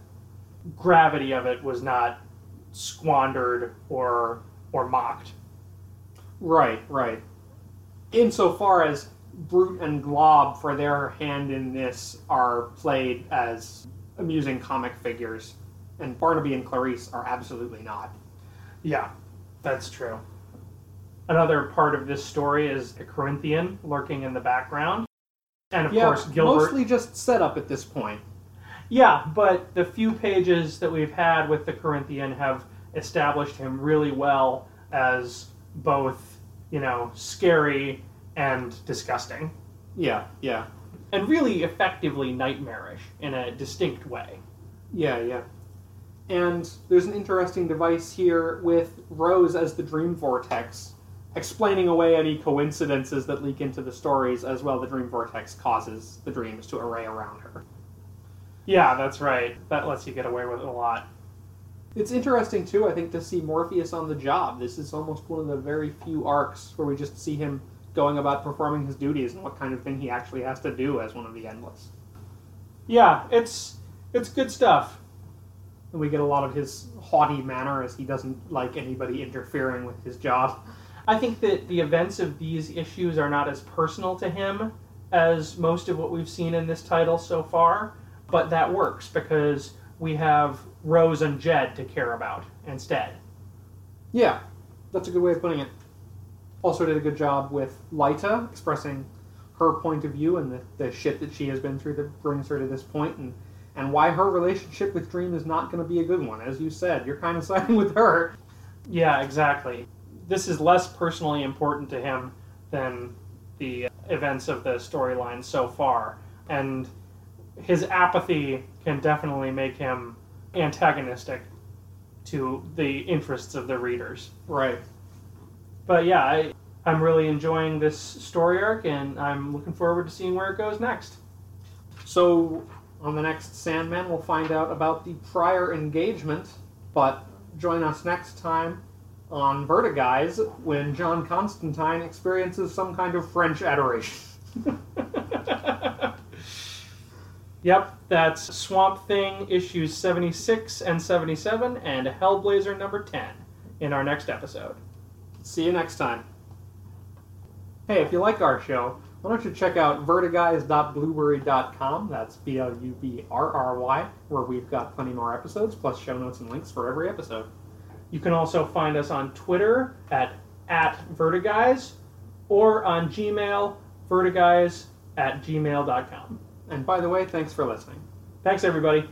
gravity of it was not squandered or or mocked. Right, right. Insofar as Brute and Glob, for their hand in this, are played as amusing comic figures, and Barnaby and Clarice are absolutely not. Yeah, that's true. Another part of this story is a Corinthian lurking in the background. And of yeah, course, Gilbert. mostly just set up at this point. Yeah, but the few pages that we've had with the Corinthian have established him really well as both, you know, scary and disgusting. Yeah, yeah, And really effectively nightmarish in a distinct way. yeah, yeah. And there's an interesting device here with Rose as the Dream Vortex, explaining away any coincidences that leak into the stories, as well the Dream Vortex causes the dreams to array around her. Yeah, that's right. That lets you get away with it a lot. It's interesting too, I think, to see Morpheus on the job. This is almost one of the very few arcs where we just see him going about performing his duties and what kind of thing he actually has to do as one of the endless. Yeah, it's it's good stuff. And we get a lot of his haughty manner as he doesn't like anybody interfering with his job. I think that the events of these issues are not as personal to him as most of what we've seen in this title so far, but that works because we have Rose and Jed to care about instead. Yeah, that's a good way of putting it. Also did a good job with Lyta expressing her point of view and the, the shit that she has been through that brings her to this point and, and why her relationship with Dream is not going to be a good one. As you said, you're kind of siding with her. Yeah, exactly. This is less personally important to him than the events of the storyline so far, and his apathy can definitely make him antagonistic to the interests of the readers. Right. But yeah, I, I'm really enjoying this story arc, and I'm looking forward to seeing where it goes next. So, on the next Sandman, we'll find out about the prior engagement, but join us next time on Vertiguys when John Constantine experiences some kind of French adoration. Yep, that's Swamp Thing issues 76 and 77, and Hellblazer number 10 in our next episode. See you next time. Hey, if you like our show, why don't you check out vertiguys.blubrry.com, that's B L U B R R Y, where we've got plenty more episodes, plus show notes and links for every episode. You can also find us on Twitter at, at Vertiguys or on Gmail, vertiguys at gmail.com. And by the way, thanks for listening. Thanks, everybody.